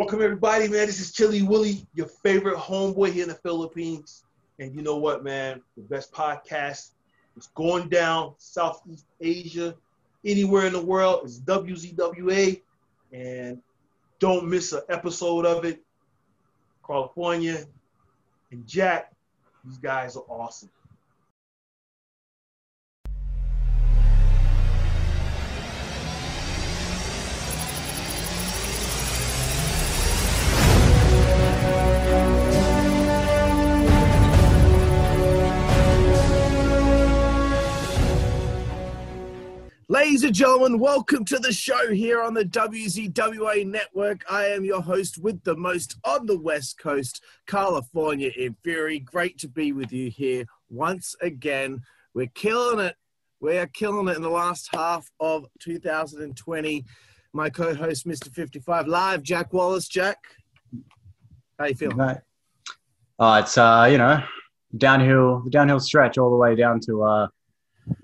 Welcome everybody, man. This is Chilly Willy, your favorite homeboy here in the Philippines. And you know what, man? The best podcast is going down Southeast Asia, anywhere in the world It's WZWA. And don't miss an episode of it. Karlifornia and Jack, these guys are awesome. Ladies and gentlemen, welcome to the show here on the WZWA network. I am your host with the most on the West Coast, Karlifornia Infirri. Great to be with you here once again. We're killing it. We are killing it in the last half of 2020. My co-host, Mr. 55 Live, Jack Wallace. Jack, how you feeling? Right. Oh, it's uh, you know, downhill, the downhill stretch all the way down to uh,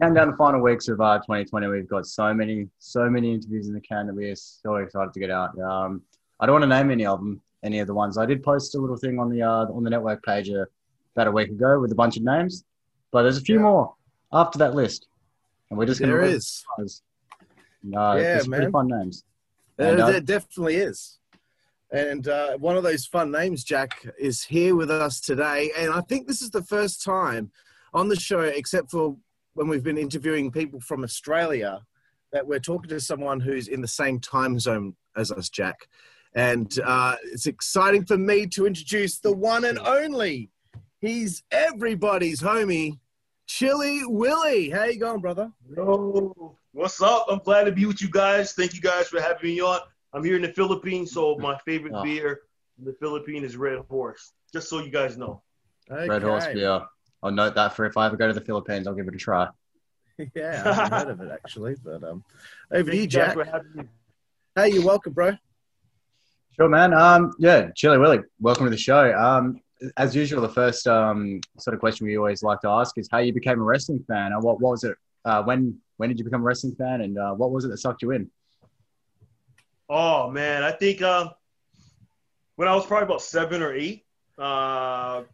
down down the final weeks of uh 2020. We've got so many, so many interviews in the can that we're so excited to get out. Um, I don't want to name any of them, any of the ones. I did post a little thing on the uh, on the network page uh, about a week ago with a bunch of names, but there's a few Yeah. more after that list, and we're just going There to is. Uh, Yeah, there's pretty fun names. There, And, uh, there definitely is. And uh, one of those fun names, Jack, is here with us today. And I think this is the first time on the show, except for when we've been interviewing people from Australia, that we're talking to someone who's in the same time zone as us, Jack. And uh, it's exciting for me to introduce the one and only. He's everybody's homie, Chilly Willy. How you going, brother? Yo, what's up? I'm glad to be with you guys. Thank you guys for having me on. I'm here in the Philippines, so my favorite Oh. beer in the Philippines is Red Horse. Just so you guys know. Red Horse Okay. beer. I'll note that for if I ever go to the Philippines, I'll give it a try. Yeah, I haven't heard of it actually, but um, over to you, you Jack. for having me. Hey, you're welcome, bro. Sure, man. Um, yeah, Chilly Willy, welcome to the show. Um, as usual, the first um, sort of question we always like to ask is how you became a wrestling fan. And what, what was it? Uh, when when did you become a wrestling fan, and uh, what was it that sucked you in? Oh man, I think uh, when I was probably about seven or eight, uh,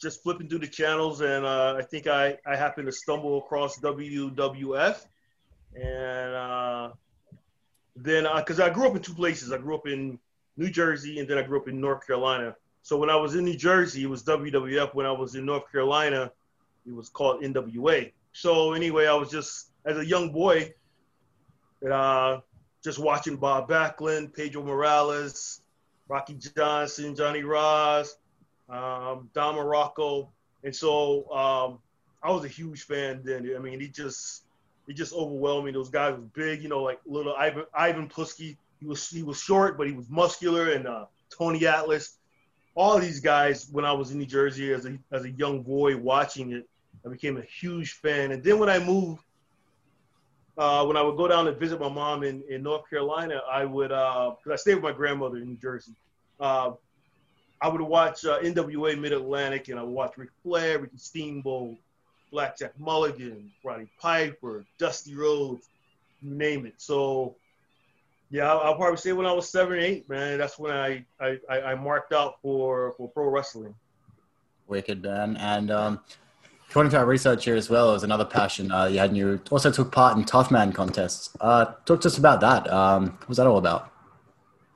just flipping through the channels, and uh, I think I, I happened to stumble across WWF, and uh, then because I grew up in two places, I grew up in New Jersey, and then I grew up in North Carolina. So when I was in New Jersey, it was WWF. When I was in North Carolina, it was called NWA. So anyway, I was just as a young boy, uh, just watching Bob Backlund, Pedro Morales, Rocky Johnson, Johnny Ross, um, Don Muraco, and so um, I was a huge fan then. I mean, he just he just overwhelmed me. Those guys were big, you know, like little Ivan Ivan Putski. He was he was short, but he was muscular, and uh, Tony Atlas. All these guys, when I was in New Jersey as a as a young boy watching it, I became a huge fan. And then when I moved uh, when I would go down and visit my mom in, in North Carolina, I would, because I stayed with my grandmother in New Jersey, uh, I would watch uh, NWA Mid Atlantic and I would watch Ric Flair, Ricky Steamboat, Blackjack Mulligan, Roddy Piper, Dusty Rhodes, you name it. So, yeah, I'll, I'll probably say when I was seven or eight, man, that's when I, I, I I marked out for, for pro wrestling. Wicked, man. And um, according to our research here as well, it was another passion uh, you had. And you also took part in Tough Man contests. Uh, talk to us about that. Um, what was that all about?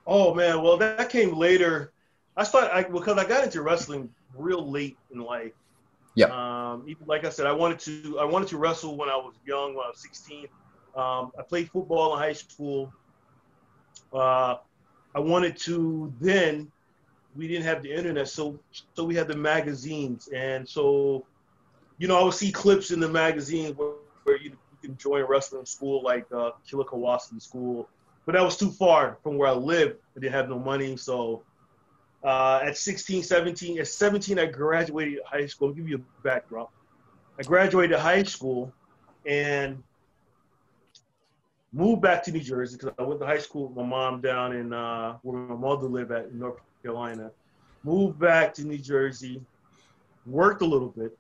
Oh man, well that came later. I started I, because I got into wrestling real late in life. Yep. Um, even like I said, I wanted to I wanted to wrestle when I was young, when I was 16. Um, I played football in high school. Uh, I wanted to then. We didn't have the internet, so so we had the magazines, and so, you know, I would see clips in the magazine where, where you, you can join wrestling school, like uh, Killer Kowalski school, but that was too far from where I lived. I didn't have no money. So uh, at 16, 17, at 17, I graduated high school. I'll give you a backdrop. I graduated high school and moved back to New Jersey because I went to high school with my mom down in uh, where my mother lived at in North Carolina. Moved back to New Jersey, worked a little bit,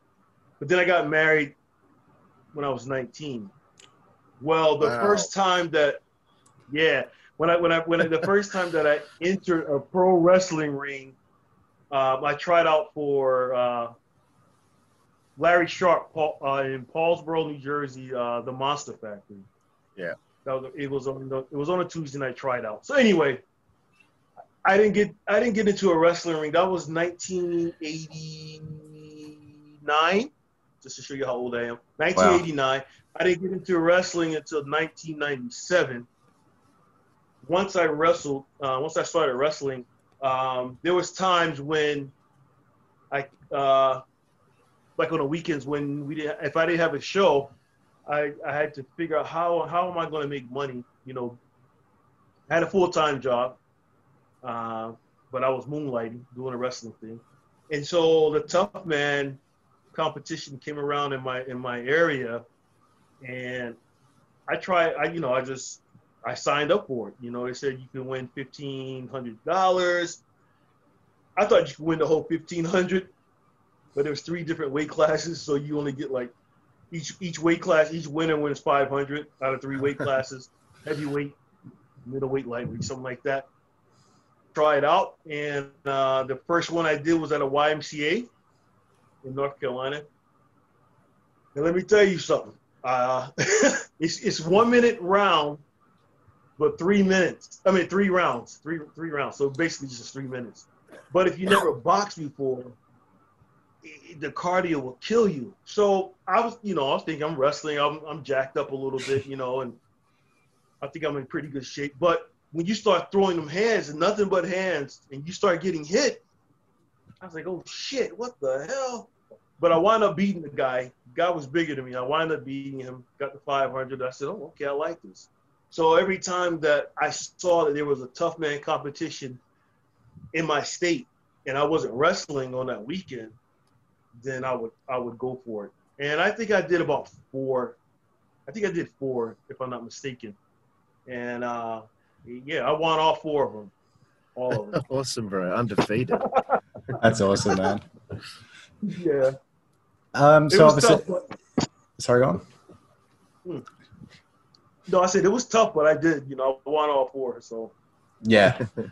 but then I got married when I was 19. Well, the Wow. first time that, yeah, when I when I when I, the first time that I entered a pro wrestling ring, um, I tried out for uh, Larry Sharpe Paul, uh, in Paulsboro, New Jersey, uh, the Monster Factory. Yeah. That was, it was on the, it was on a Tuesday night tried out. So anyway, I didn't get I didn't get into a wrestling ring. That was 1989. Just to show you how old I am. 1989. I didn't get into wrestling until 1997. Once I wrestled, uh, once I started wrestling, um, there was times when I, uh, like on the weekends when we didn't, if I didn't have a show, I, I had to figure out how how am I going to make money. You know, I had a full time job, uh, but I was moonlighting doing a wrestling thing, and so the tough man competition came around in my in my area, and I tried. I you know I just I signed up for it. You know, they said you can win fifteen hundred dollars. I thought you could win the whole fifteen hundred, but there's three different weight classes, so you only get like each each weight class. Each winner wins five hundred out of three weight classes: heavyweight, middleweight, lightweight, something like that. Try it out, and uh, the first one I did was at a YMCA in North Carolina. And let me tell you something. Uh, it's it's one minute round, but three minutes. I mean three rounds, three three rounds. So basically just three minutes. But if you never boxed before, the cardio will kill you. So I was, you know, I was thinking I'm wrestling. I'm I'm jacked up a little bit, you know, and I think I'm in pretty good shape. But when you start throwing them hands and nothing but hands, and you start getting hit, I was like, oh shit, what the hell? But I wound up beating the guy. The guy was bigger than me. I wound up beating him, got the 500. I said, oh, okay, I like this. So every time that I saw that there was a tough man competition in my state and I wasn't wrestling on that weekend, then I would I would go for it. And I think I did about four. I think I did four, if I'm not mistaken. And uh, yeah, I won all four of them. All of them. awesome, bro. Undefeated. That's awesome, man. yeah. Um, so obviously, tough. But, sorry, go on. No, I said it was tough, but I did. You know, I won all four. So Yeah. no,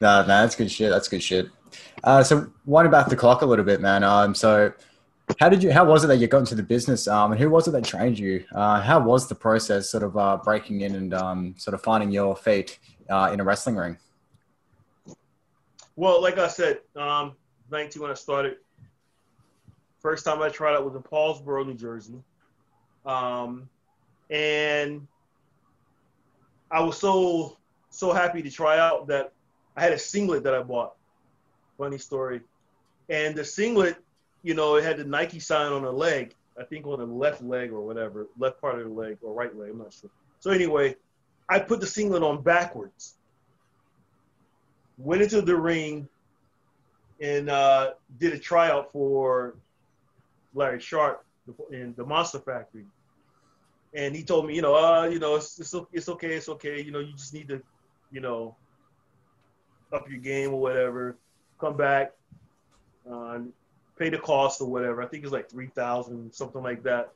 no, that's good shit. That's good shit. Uh, so winding back the clock a little bit, man. Um, so how did you? How was it that you got into the business? Um, and who was it that trained you? Uh, how was the process, sort of uh, breaking in and um, sort of finding your feet uh, in a wrestling ring? Well, like I said, um, 19 when I started. First time I tried out was in Paulsboro, New Jersey. Um, and I was so so happy to try out that I had a singlet that I bought. Funny story. And the singlet, you know, it had the Nike sign on the leg. I think on the left leg or whatever, left part of the leg or right leg, I'm not sure. So anyway, I put the singlet on backwards. Went into the ring and uh, did a tryout for Larry Sharpe in the Monster Factory. And he told me, you know, uh, you know, it's, it's it's okay, it's okay. You know, you just need to, you know, up your game or whatever. Come back, uh, pay the cost or whatever. I think it's like three thousand, something like that.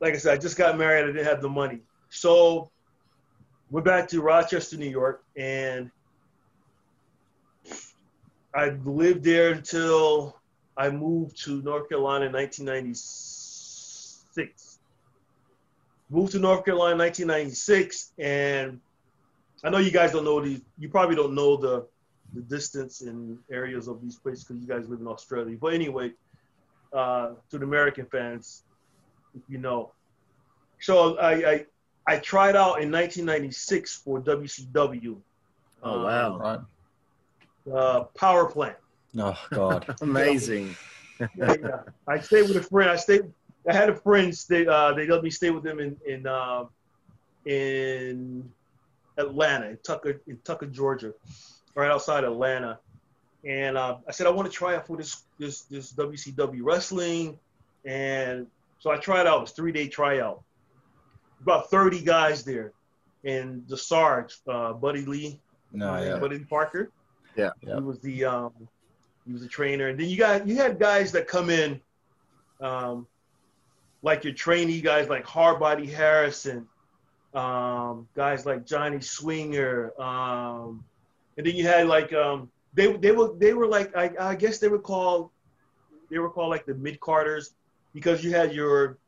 Like I said, I just got married. I didn't have the money, so went back to Rochester, New York, and I lived there until I moved to North Carolina in 1996. Moved to North Carolina in 1996, and I know you guys don't know these. You probably don't know the the distance and areas of these places because you guys live in Australia. But anyway, uh, to the American fans, you know. So I, I I tried out in 1996 for WCW. Oh wow. Right. Uh, power plant. Oh God. Amazing. yeah, yeah. I stayed with a friend. I stayed. I had a friend stay. Uh, they let me stay with them in in uh, in Atlanta, in Tucker, in Tucker, Georgia, right outside Atlanta. And uh, I said I want to try out for this this this WCW wrestling, and so I tried out. It was three day tryout. About thirty guys there, and the Sarge, uh, Buddy Lee, No, yeah. Buddy Parker. Yeah. Yeah. He was the um, he was the trainer, and then you got you had guys that come in, um, like your trainee guys like Hardbody Harrison, um, guys like Johnny Swinger, um, and then you had like um, they they were they were like I, I guess they were called they were called like the mid Carters because you had your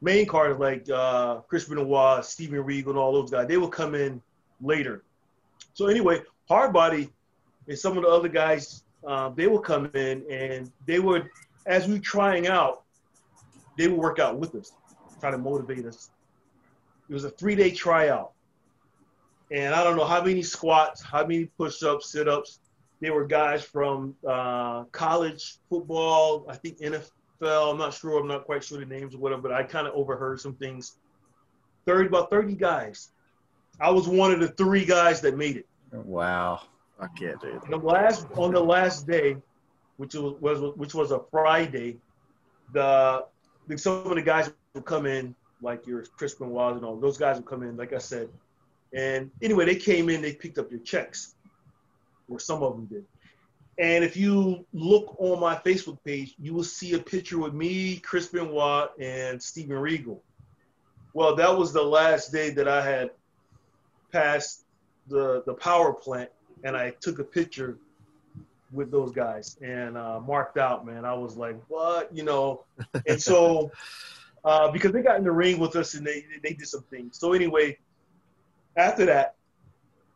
main carders like uh, Chris Benoit, Steven Regal, and all those guys. They would come in later. So anyway, Hardbody and some of the other guys, uh, they would come in and they would, as we were trying out, they would work out with us, try to motivate us. It was a three-day tryout, and I don't know how many squats, how many push-ups, sit-ups. There were guys from uh, college football, I think NFL. I'm not sure. I'm not quite sure the names or whatever, but I kind of overheard some things. Thirty, about 30 guys. I was one of the three guys that made it. Wow. Fuck yeah, dude. And the last on the last day, which was, was which was a Friday, the, the some of the guys will come in like your Chris Benoit and all those guys will come in, like I said. And anyway, they came in, they picked up your checks, or some of them did. And if you look on my Facebook page, you will see a picture with me, Chris Benoit, and Steven Regal. Well, that was the last day that I had passed the the power plant, and I took a picture with those guys and uh, marked out. Man, I was like, what, you know? And so uh, because they got in the ring with us and they they did some things. So anyway, after that,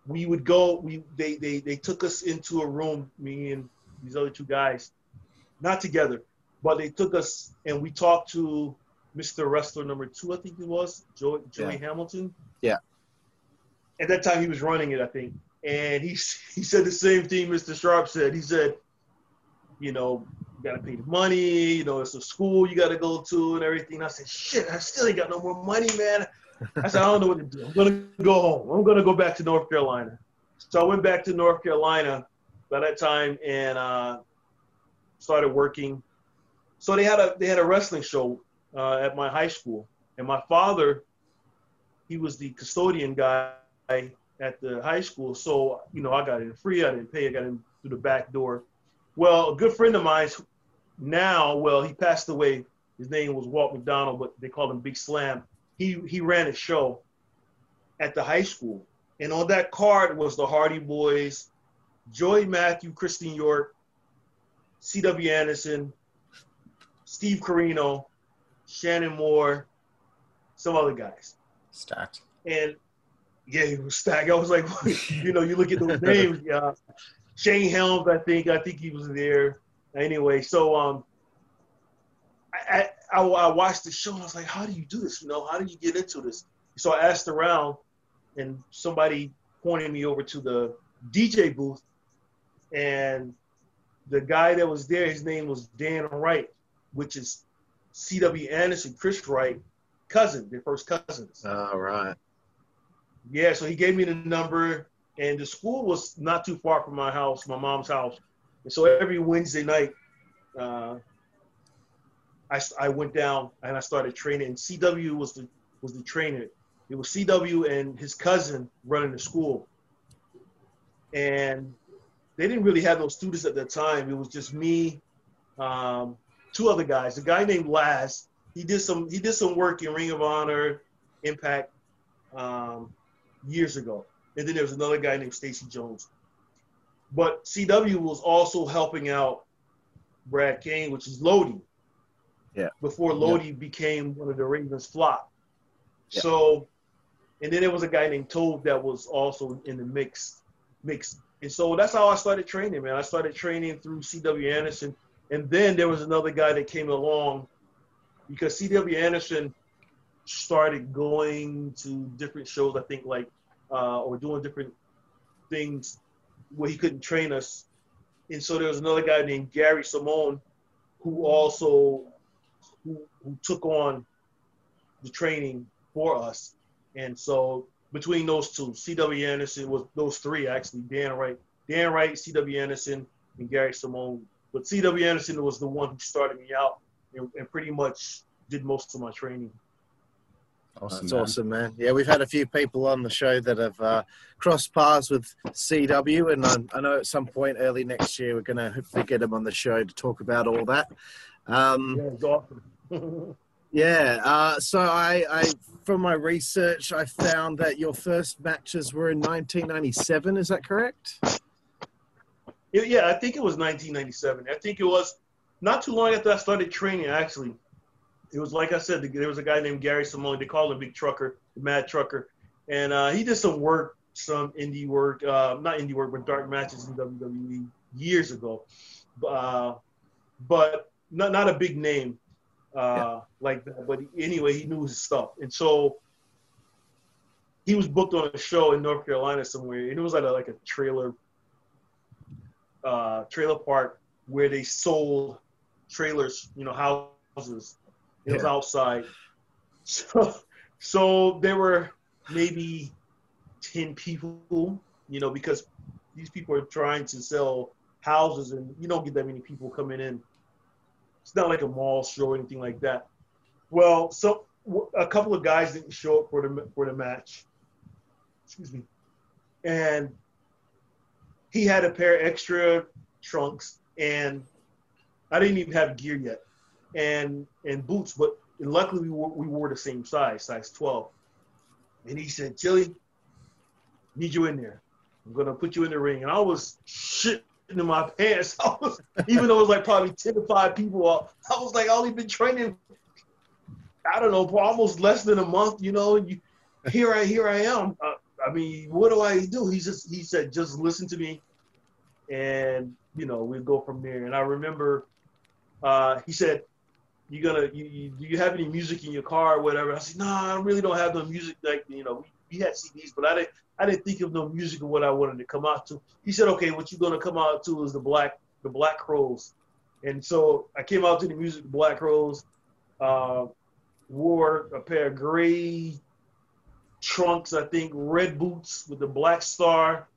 we would go. We they they they took us into a room, me and these other two guys, not together, but they took us and we talked to Mr. Wrestler number two, I think he was Jody, Jody Yeah. Hamilton. Yeah. At that time, he was running it, I think, and he he said the same thing Mr. Sharpe said. He said, you know, you gotta pay the money. You know, it's a school you gotta go to and everything. I said, shit, I still ain't got no more money, man. I said, I don't know what to do. I'm gonna go home. I'm gonna go back to North Carolina. So I went back to North Carolina by that time and uh, started working. So they had a they had a wrestling show uh, at my high school, and my father, he was the custodian guy at the high school. So you know, I got in free. I didn't pay. I got in through the back door. Well, a good friend of mine now, well, he passed away. His name was Walt McDonald, but they called him Big Slam. He he ran a show at the high school, and on that card was the Hardy Boys, Joey Matthew, Christian York, C.W. Anderson, Steve Corino, Shannon Moore, some other guys. Stacked. And yeah, he was stacked. I was like, you know, you look at those names. Uh, Shane Helms, I think, I think he was there. Anyway, so um, I, I I watched the show and I was like, how do you do this? You know, how do you get into this? So I asked around, and somebody pointed me over to the DJ booth, and the guy that was there, his name was Dan Wright, which is C.W. Anderson, Chris Wright, cousin, their first cousins. All right. Yeah, so he gave me the number, and the school was not too far from my house, my mom's house. And so every Wednesday night, uh, I, I went down and I started training. CW was the was the trainer. It was CW and his cousin running the school, and they didn't really have no students at that time. It was just me, um, two other guys. A guy named Laz. He did some he did some work in Ring of Honor, Impact. Um, years ago. And then there was another guy named Stacy Jones. But CW was also helping out Brad Kane, which is Lodi. Yeah. Before Lodi became one of the Ravens Flock. Yeah. So, and then there was a guy named Toad that was also in the mix. Mix. And so that's how I started training, man. I started training through CW Anderson. And then there was another guy that came along because CW Anderson started going to different shows, I think, like, uh, or doing different things where he couldn't train us. And so there was another guy named Gary Simone who also who, who took on the training for us. And so between those two, C.W. Anderson was those three actually, Dan Wright, Dan Wright, C.W. Anderson, and Gary Simone. But C.W. Anderson was the one who started me out and, and pretty much did most of my training. Awesome. That's man. awesome, man. Yeah, we've had a few people on the show that have uh, crossed paths with CW, and I, I know at some point early next year we're going to hopefully get them on the show to talk about all that. Um, Yeah, it's awesome. Yeah. Uh, so I, I, from my research, I found that your first matches were in 1997. Is that correct? Yeah, yeah, I think it was 1997. I think it was not too long after I started training. Actually, it was like I said, there was a guy named Gary Simone. They called him Big Trucker, the Mad Trucker, and uh, he did some work, some indie work, uh, not indie work, but dark matches in WWE years ago. Uh, but not not a big name uh, yeah. like that. But anyway, he knew his stuff, and so he was booked on a show in North Carolina somewhere, and it was like a, like a trailer uh, trailer park where they sold trailers, you know, houses. It yeah. was outside, so so there were maybe ten people, you know, because these people are trying to sell houses, and you don't get that many people coming in. It's not like a mall show or anything like that. Well, so a couple of guys didn't show up for the for the match. Excuse me, and he had a pair of extra trunks, and I didn't even have gear yet, and and boots. But luckily, we wore, we wore the same size, size twelve. And he said, "Chili, need you in there. I'm gonna put you in the ring." And I was shitting in my pants. I was, even though it was like probably 10 to 5 people, I was like, I only been training, I don't know, for almost less than a month, you know, you, here I, here I am. Uh, I mean, what do I do? He just, he said, just listen to me and, you know, we go from there. And I remember, uh, he said, you gonna, you, you, do you have any music in your car or whatever? I said, no, nah, I really don't have no music. Like, you know, we, we had CDs, but I didn't, I didn't think of no music of what I wanted to come out to. He said, okay, what you're gonna come out to is the black the Black Crowes, and so I came out to the music the Black Crowes. uh, wore a pair of gray trunks, I think red boots with the black star,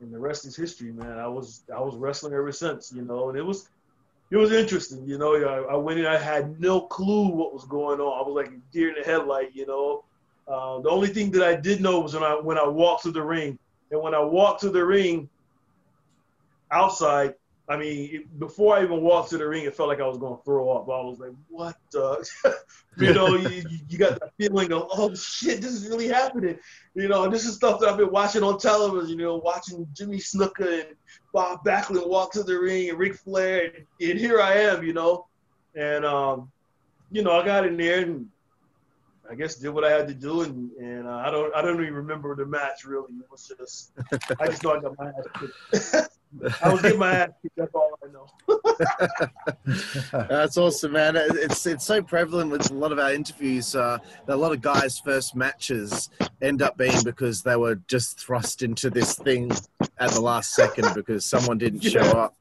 and the rest is history, man. I was I was wrestling ever since, you know, and it was it was interesting, you know. I, went in, I had no clue what was going on. I was like a deer in the headlight, you know. Uh, the only thing that I did know was when I when I walked to the ring, and when I walked to the ring outside, I mean, it, before I even walked to the ring, it felt like I was going to throw up. I was like, "What the?" you know, you, you got that feeling of, "Oh shit, this is really happening." You know, this is stuff that I've been watching on television. You know, watching Jimmy Snuka and Bob Backlund walk to the ring and Ric Flair, and, and here I am. You know, and um, you know, I got in there and I guess did what I had to do, and and uh, I don't I don't even remember the match really. It was just I just know I got my ass. I was getting my ass kicked. That's all I know. That's awesome, man. It's it's so prevalent with a lot of our interviews. Uh, a lot of guys' first matches end up being because they were just thrust into this thing at the last second because someone didn't show up.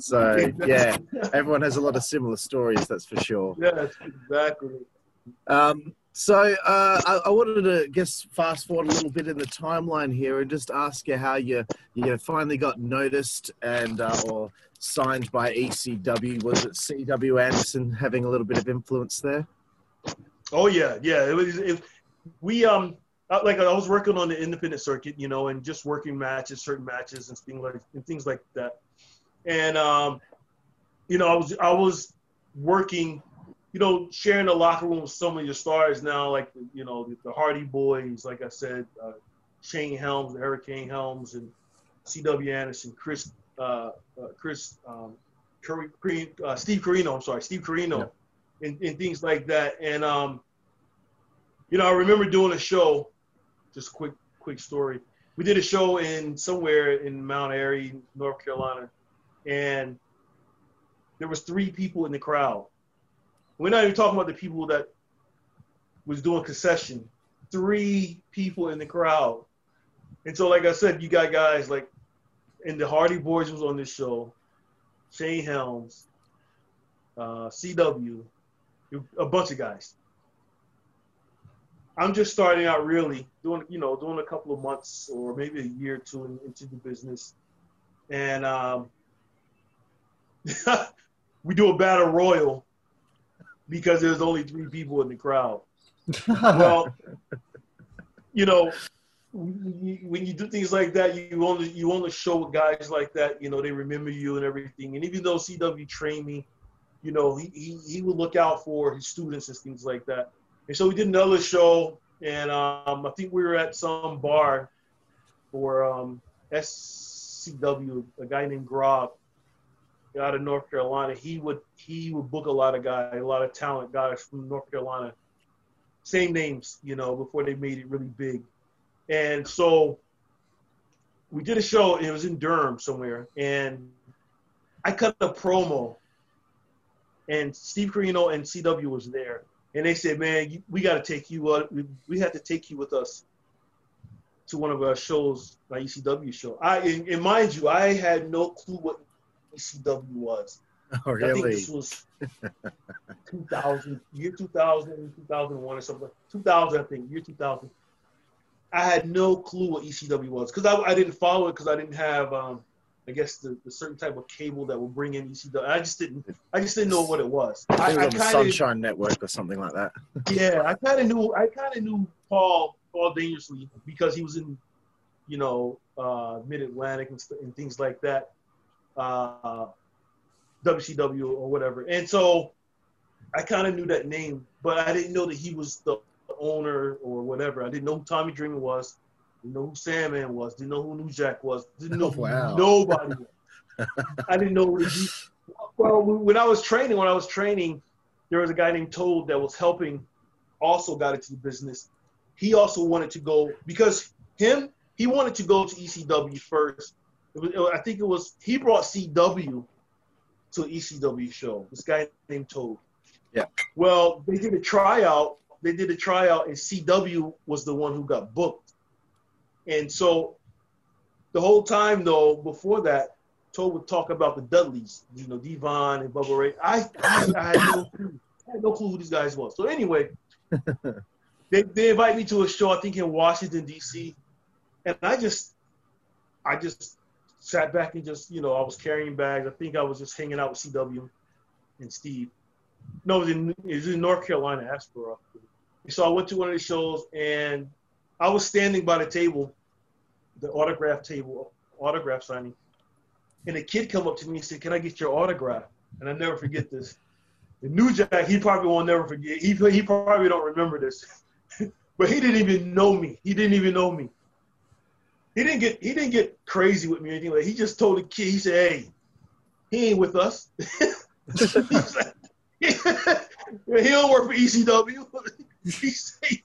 So yeah, everyone has a lot of similar stories. That's for sure. Yes, exactly. Um, so uh, I, I, wanted to guess fast forward a little bit in the timeline here and just ask you how you you finally got noticed and uh, or signed by ECW. Was it CW Anderson having a little bit of influence there? Oh yeah, yeah. It was. It, we um like I was working on the independent circuit, you know, and just working matches, certain matches, and things like and things like that. And um, you know, I was I was working you know, sharing the locker room with some of your stars now, like you know the, the Hardy Boys, like I said, uh, Shane Helms, the Hurricane Helms, and C.W. Anderson, Chris, uh, uh, Chris, um, Curry, uh, Steve Corino. I'm sorry, Steve Corino, yeah. and, and, things like that. And um, you know, I remember doing a show. Just quick, quick story. We did a show in somewhere in Mount Airy, North Carolina, and there was three people in the crowd we're not even talking about the people that was doing concession. Three people in the crowd. And so, like I said, you got guys like, and the Hardy Boys was on this show, Shane Helms, uh, CW, a bunch of guys. I'm just starting out really doing, you know, doing a couple of months or maybe a year or two in, into the business. And um, we do a battle royal because there's only three people in the crowd. well, you know, when you do things like that, you only you only show guys like that. You know, they remember you and everything. And even though CW trained me, you know, he, he, he would look out for his students and things like that. And so we did another show, and um, I think we were at some bar for um, SCW, a guy named Grob out of North Carolina. He would he would book a lot of guys, a lot of talent guys from North Carolina. Same names, you know, before they made it really big. And so we did a show, it was in Durham somewhere, and I cut a promo and Steve Corino and CW was there, and they said, "Man, we got to take you. Uh, we, we had to take you with us to one of our shows, my ECW show." I and, and mind you, I had no clue what ECW was. Oh, really? I think this was 2000, year 2000, 2001 or something. 2000, I think, year 2000. I had no clue what ECW was because I, I didn't follow it because I didn't have, um, I guess, the, the certain type of cable that would bring in ECW. I just didn't, I just didn't know what it was. I was I, on the kinda- Sunshine Network or something like that. yeah, I kind of knew. I kind of knew Paul Paul dangerously because he was in, you know, uh, Mid Atlantic and, st- and things like that, uh, WCW or whatever. And so, I kind of knew that name, but I didn't know that he was the owner or whatever. I didn't know who Tommy Dreamer was. Didn't know who Sandman was. Didn't know who New Jack was. Didn't know who Wow. nobody. I didn't know. He, well, when I was training, when I was training, there was a guy named Toad that was helping. Also got into the business. He also wanted to go because him. He wanted to go to ECW first. It was, I think it was he brought CW to an ECW show. This guy named Toad. Yeah. Well, they did a tryout. They did a tryout, and CW was the one who got booked. And so, the whole time though, before that, Toad would talk about the Dudleys, you know, Devon and Bubba Ray. I, I, I had no clue. I had no clue who these guys was. So anyway, they they invite me to a show, I think in Washington D.C. And I just, I just sat back and just, you know, I was carrying bags. I think I was just hanging out with CW and Steve. No, it was in, it was in North Carolina, Asheboro. So I went to one of the shows and I was standing by the table, the autograph table, autograph signing. And a kid come up to me and said, "Can I get your autograph?" And I never forget this. The New Jack, he probably won't never forget. He he probably don't remember this, but he didn't even know me. He didn't even know me. He didn't get he didn't get crazy with me or anything like. He just told the kid, he said, "Hey, he ain't with us." he, said, he don't work for ECW. he said,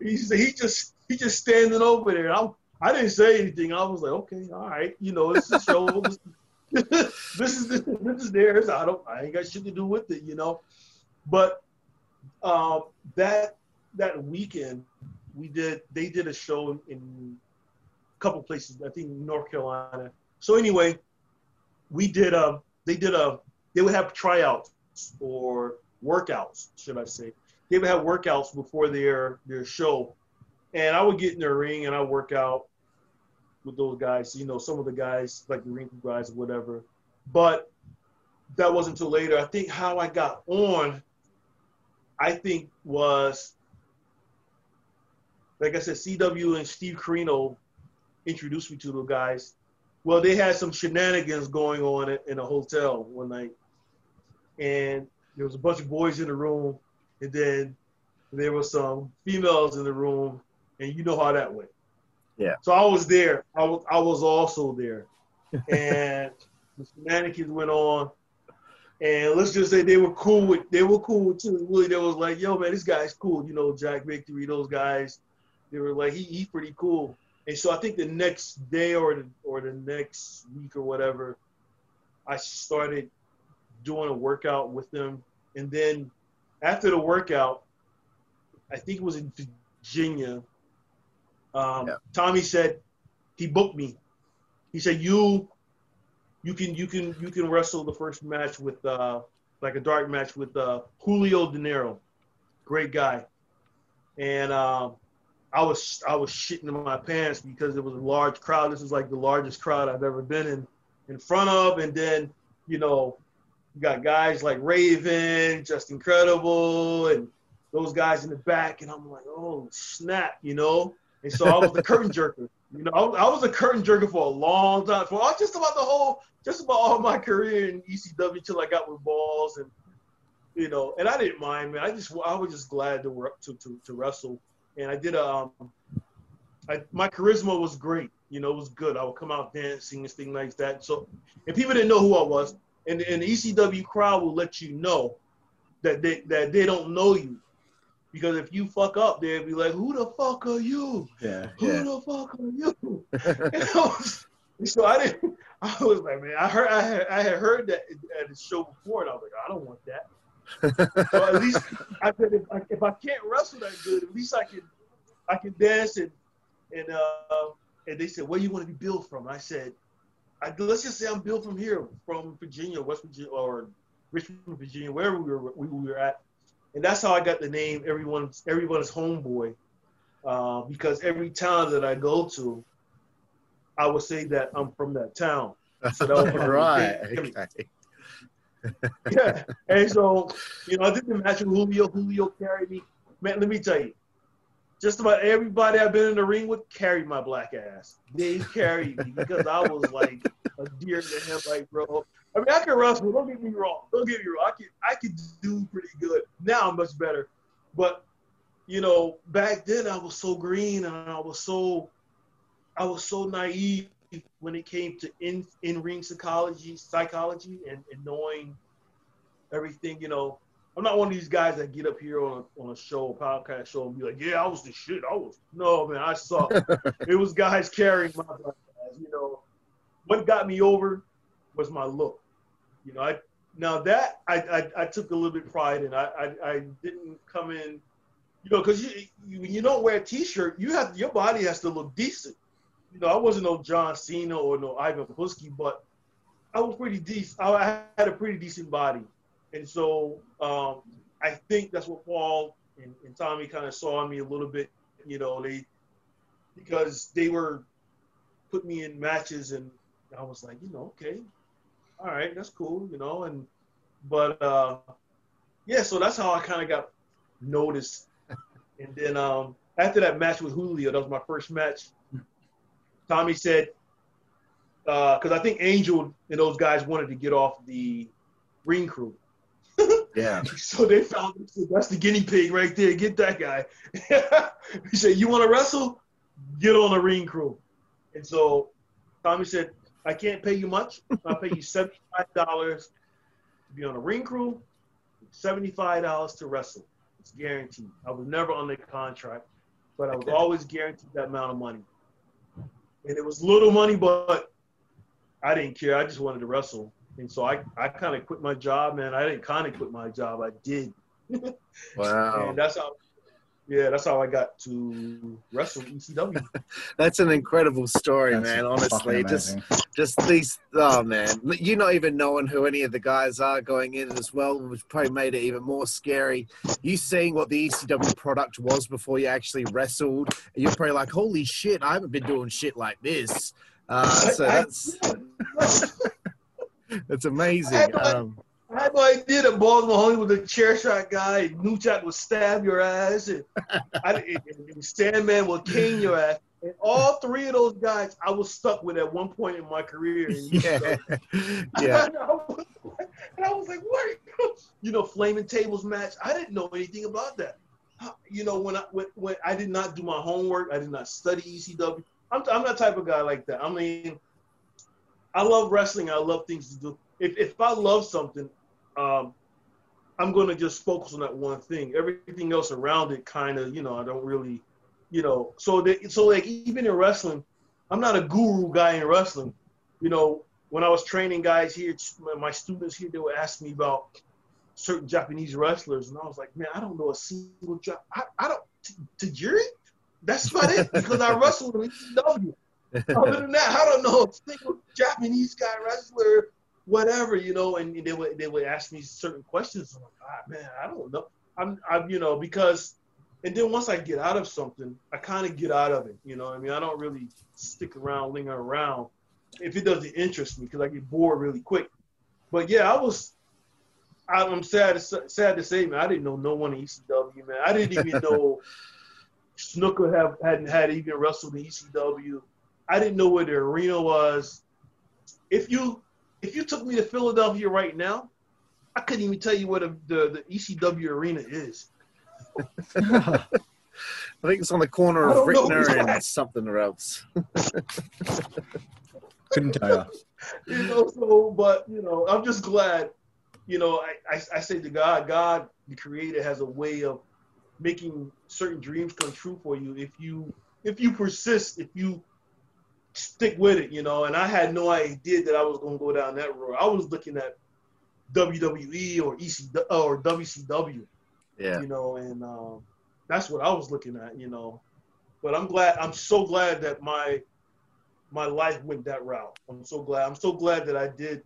he said he just he just standing over there. I I didn't say anything. I was like, okay, all right, you know, it's a show. this, this is this, is theirs. I don't I ain't got shit to do with it, you know. But um, that that weekend we did they did a show in, in couple places. I think North Carolina. So anyway, we did a they did a they would have tryouts or workouts, should I say? They would have workouts before their their show, and I would get in the ring and I work out with those guys. You know, some of the guys like the ring guys or whatever. But that wasn't until later. I think how I got on, I think was like I said, CW and Steve Corino introduced me to the guys. Well, they had some shenanigans going on in- a hotel one night, and there was a bunch of boys in the room, and then there were some females in the room, and you know how that went. Yeah. So I was there. I was I was also there, and the shenanigans went on. And let's just say they were cool with they were cool with too. Willie, they was like, yo man, this guy's cool. You know, Jack Victory, those guys. They were like, he he's pretty cool. And so I think the next day or the, or the next week or whatever, I started doing a workout with them. And then after the workout, I think it was in Virginia. Um, Yeah. Tommy said he booked me. He said you you can you can you can wrestle the first match with uh like a dark match with uh Julio Dinero, great guy, and um, I was I was shitting in my pants because it was a large crowd. This was like the largest crowd I've ever been in in front of, and then you know you got guys like Raven, Justin Credible, and those guys in the back, and I'm like, oh snap, you know. And so I was the curtain jerker. You know, I, I was a curtain jerker for a long time, for all, just about the whole, just about all my career in ECW till I got with balls and you know, and I didn't mind, man. I just I was just glad to work to to, to wrestle, and I did a. Um, I, my charisma was great. You know, it was good. I would come out dancing and things like that. So, if people didn't know who I was, and, and the ECW crowd will let you know that they that they don't know you, because if you fuck up, they'll be like, "Who the fuck are you? Yeah. Who Yeah. the fuck are you?" And I was- so I didn't. I was like, man, I heard I had, I had heard that at the show before, and I was like, I don't want that. So at least I said, if I, if I can't wrestle that good, at least I can I can dance and and uh and they said, where you want to be billed from? I said, I, let's just say I'm billed from here, from Virginia, West Virginia, or Richmond, Virginia, wherever we were we were at, and that's how I got the name everyone's everyone's homeboy, uh, because every town that I go to, I would say that I'm from that town. So that was right. Okay. yeah. And so, you know, I did the match with Julio. Julio carried me. Man, let me tell you, just about everybody I've been in the ring with carried my black ass. They carried me because I was like a deer to him. Like, bro, I mean, I can wrestle. Don't get me wrong. Don't get me wrong. I can, I can do pretty good. Now I'm much better. But, you know, back then I was so green and I was so, I was so naive when it came to in in ring psychology, psychology, and, and knowing everything. You know, I'm not one of these guys that get up here on a, on a show, a podcast show, and be like, "Yeah, I was the shit. I was." No, man, I suck. it was guys carrying my black ass. You know, what got me over was my look. You know, I now that I I, I took a little bit pride in. I I, I didn't come in. You know, because you, you you don't wear a t-shirt, you have your body has to look decent you know, I wasn't no John Cena or no Ivan Putski, but I was pretty decent. I had a pretty decent body, and so um, I think that's what Paul and, and Tommy kind of saw in me a little bit. You know, they because they were putting me in matches, and I was like, you know, okay, all right, that's cool, you know, and but uh, yeah, so that's how I kind of got noticed, and then um, after that match with Julio, that was my first match. Tommy said, uh, because I think Angel and those guys wanted to get off the ring crew. Yeah. So they found him. that's the guinea pig right there. Get that guy. he said, "You want to wrestle? Get on the ring crew." And so Tommy said, "I can't pay you much. I'll pay you seventy-five dollars to be on the ring crew, seventy-five dollars to wrestle. It's guaranteed. I was never under contract, but I was Okay. always guaranteed that amount of money. And it was little money, but I didn't care. I just wanted to wrestle." And so I, I kind of quit my job, man. I didn't kind of quit my job. I did. Wow. And that's how, yeah, that's how I got to wrestle E ECW. That's an incredible story, That's man. Honestly, just just these. Oh man, you not even knowing who any of the guys are going in as well, which probably made it even more scary. You seeing what the ECW product was before you actually wrestled, you're probably like, "Holy shit! I haven't been doing shit like this." Uh, so I- that's that's amazing. I- I- Um, I had no idea that Balls Mahoney was a chair shot guy. And New Jack would stab your ass, and, I, and, and Sandman would cane your ass. And all three of those guys, I was stuck with at one point in my career. yeah, yeah, and, I was, and I was like, what? You know, flaming tables match. I didn't know anything about that. You know, when I when, when I did not do my homework, I did not study ECW. I'm I'm that type of guy like that. I mean, I love wrestling. I love things to do. If if I love something, um, I'm gonna just focus on that one thing. Everything else around it, kind of, you know, I don't really, you know. So that so like even in wrestling, I'm not a guru guy in wrestling. You know, when I was training guys here, my students here, they would ask me about certain Japanese wrestlers, and I was like, man, I don't know a single Jap. I, I don't Tajiri. That's about it because I wrestled in ECW. Other than that, I don't know a single Japanese guy wrestler, whatever, you know. And they would they would ask me certain questions. I'm like, ah, man, I don't know. I'm I'm you know because, and then once I get out of something, I kind of get out of it. You know, I mean, I don't really stick around, linger around if it doesn't interest me because I get bored really quick. But yeah, I was. I'm sad. To, sad to say, man, I didn't know no one in ECW, man. I didn't even know Snuka have hadn't had even wrestled in ECW. I didn't know where the arena was. If you if you took me to Philadelphia right now, I couldn't even tell you what the, the, the ECW arena is. I think it's on the corner of Ritner and something or else. Couldn't tell you. you know, so but you know, I'm just glad. You know, I, I I say to God, God, the Creator, has a way of making certain dreams come true for you if you if you persist, if you stick with it. You know, and I had no idea that I was going to go down that road. I was looking at WWE or EC or WCW. Yeah. you know, and um, that's what I was looking at, you know. But I'm glad. I'm so glad that my my life went that route. I'm so glad. I'm so glad that I did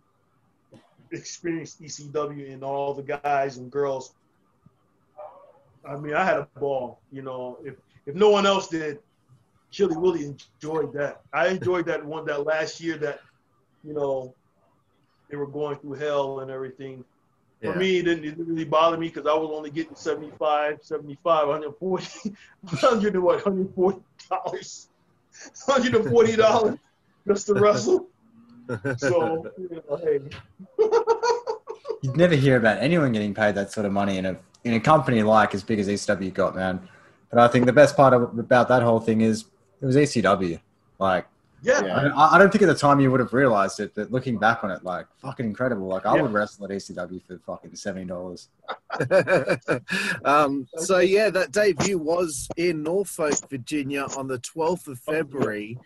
experience ECW and all the guys and girls. I mean, I had a ball. You know, if if no one else did, Chilly Willy enjoyed that. I enjoyed that one that last year that, you know, they were going through hell and everything. Yeah. For me, it didn't, it didn't really bother me because I was only getting 75, 75, 140, 100 and what, 140 dollars, 140 dollars just to wrestle. So, you know, hey, You'd never hear about anyone getting paid that sort of money in a in a company like as big as ECW got, man. But I think the best part of, about that whole thing is it was ECW. Like, yeah, Yeah. I, I don't think at the time you would have realized it, but looking back on it, like, fucking incredible. Like, I Yeah. would wrestle at ECW for fucking seventy dollars. um, so yeah, that debut was in Norfolk, Virginia, on the 12th of February.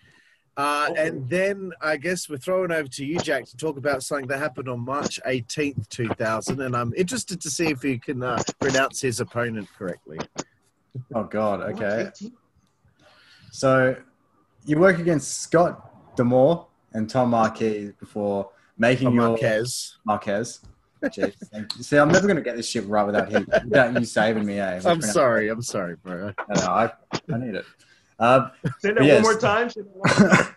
Uh, and then I guess we're throwing over to you, Jack, to talk about something that happened on March 18th, 2000. And I'm interested to see if you can uh, pronounce his opponent correctly. Oh God. Okay. So you work against Scott Demore and Tom Marquis before making From your Marquez. Marquez. Jeez, thank you. See, I'm never gonna get this shit right without he, without you saving me. Eh? I'm sorry. I'm sorry, bro. I, know, I, I need it. Um, Say that Yes. one more time. One more time.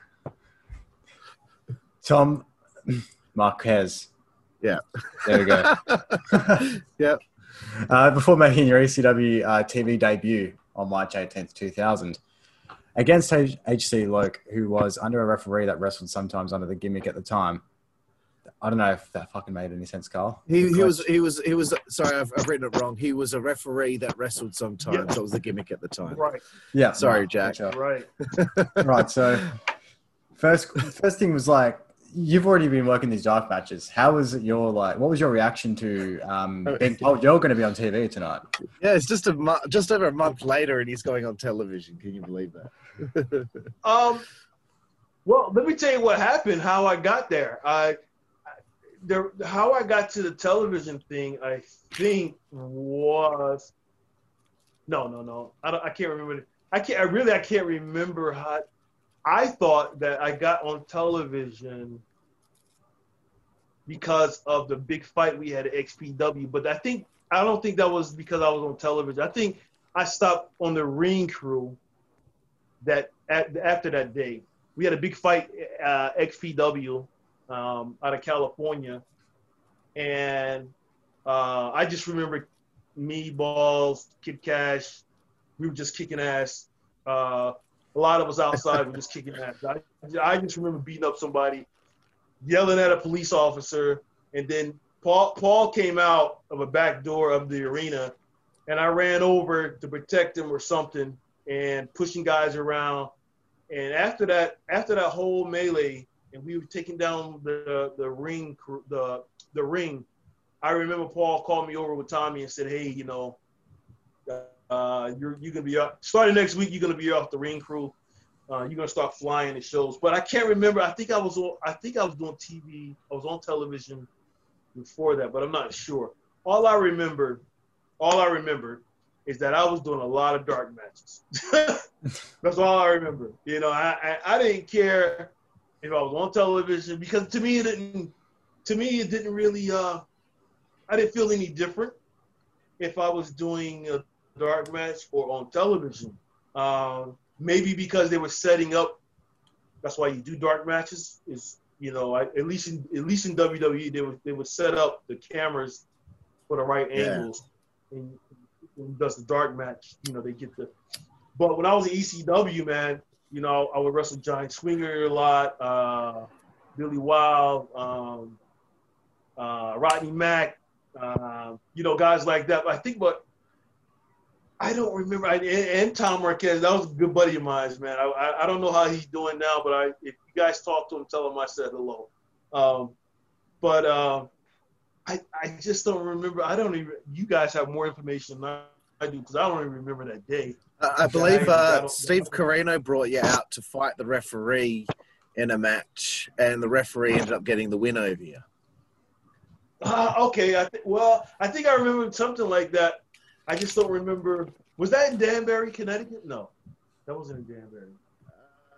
Tom Marquez. Yeah. There we go. Yep. Uh, before making your ECW uh, TV debut on March 18th, 2000, against HC Loc, who was under a referee that wrestled sometimes under the gimmick at the time. I don't know if that fucking made any sense, Carl. He, he was he was he was sorry I've, I've written it wrong. He was a referee that wrestled sometimes. Yeah. That was the gimmick at the time. Right, yeah. Sorry, right, Jack. gotcha. right. right. So first, first thing was like you've already been working these dark matches. How was it your like? What was your reaction to um, being told you're going to be on TV tonight? Yeah, it's just a mo- just over a month later, and he's going on television. Can you believe that? Um, well, let me tell you what happened. How I got there. I, there, how I got to the television thing. I think was. No, no, no. I don't. I can't remember. I can't. I really. I can't remember how. I thought that I got on television because of the big fight we had at XPW, but I think I don't think that was because I was on television. I think I stopped on the ring crew that at, after that day. We had a big fight uh, XPW um, out of California, and uh, I just remember me, Balls, Kid Cash. We were just kicking ass. Uh, a lot of us outside were just kicking ass. I, I just remember beating up somebody, yelling at a police officer, and then Paul Paul came out of a back door of the arena, and I ran over to protect him or something, and pushing guys around. And after that, after that whole melee, and we were taking down the the ring the the ring. I remember Paul called me over with Tommy and said, "Hey, you know, uh, you're you're gonna be up starting next week. You're gonna be off the ring crew. Uh, you're gonna start flying the shows." But I can't remember. I think I was on. I think I was doing TV. I was on television before that, but I'm not sure. All I remember, all I remember, is that I was doing a lot of dark matches. That's all I remember. You know, I, I I didn't care if I was on television because to me it didn't. To me, it didn't really. Uh, I didn't feel any different if I was doing a dark match or on television. Um, maybe because they were setting up. That's why you do dark matches. Is you know, I, at least in at least in WWE, they would they would set up the cameras for the right Yeah. angles. And when does the dark match, you know, they get the. But when I was in ECW, man, you know, I would wrestle Giant Swinger a lot, uh, Billy Wild, um, uh, Rodney Mack, uh, you know, guys like that. I think, but I don't remember. I, and, and, Tom Marquez, that was a good buddy of mine, man. I, I, I, don't know how he's doing now, but I, if you guys talk to him, tell him I said hello. Um, but uh, I, I just don't remember. I don't even. You guys have more information than I do because I don't even remember that day. I believe uh, Steve Corino brought you out to fight the referee in a match, and the referee ended up getting the win over you. Uh, okay, I th- well, I think I remember something like that. I just don't remember. Was that in Danbury, Connecticut? No, that wasn't in Danbury.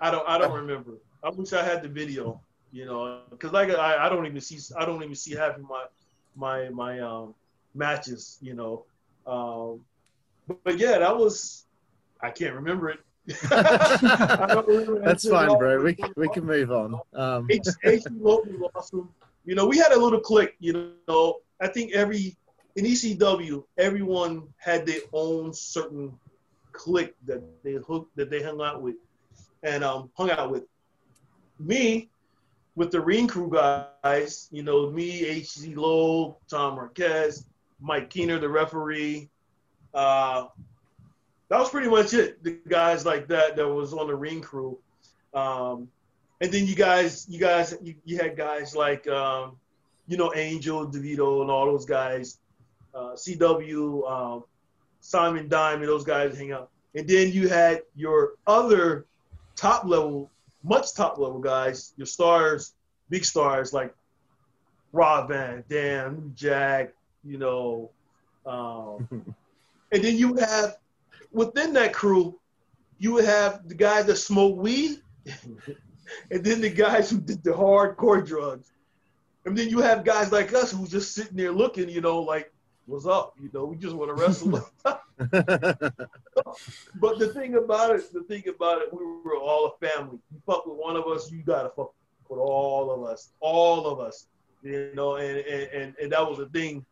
I don't. I don't remember. I wish I had the video. You know, because like I, I don't even see. I don't even see half of my my my um matches. You know, um, but, but yeah, that was. I can't remember it. That's fine, bro. We, we can move on. Um. H. You know, we had a little click. You know, I think every in ECW, everyone had their own certain clique that they hooked that they hung out with, and um, hung out with. Me, with the Ring Crew guys, you know, me, HC Lowe, Tom Marquez, Mike Kehner, the referee. Uh, that was pretty much it. The guys like that that was on the Ring Crew. Um, and then you guys, you guys, you, you had guys like, um, you know, Angel DeVito and all those guys, uh, CW, um, Simon Diamond, those guys hang out. And then you had your other top level, much top level guys, your stars, big stars like Rob Van Dam, Jack, you know. Um, and then you have within that crew, you would have the guys that smoke weed and then the guys who did the hardcore drugs. And then you have guys like us who's just sitting there looking, you know, like, what's up? You know, we just want to wrestle. but the thing about it, the thing about it, we were all a family. You fuck with one of us, you gotta fuck with all of us, all of us. You know, and and and, and that was a thing.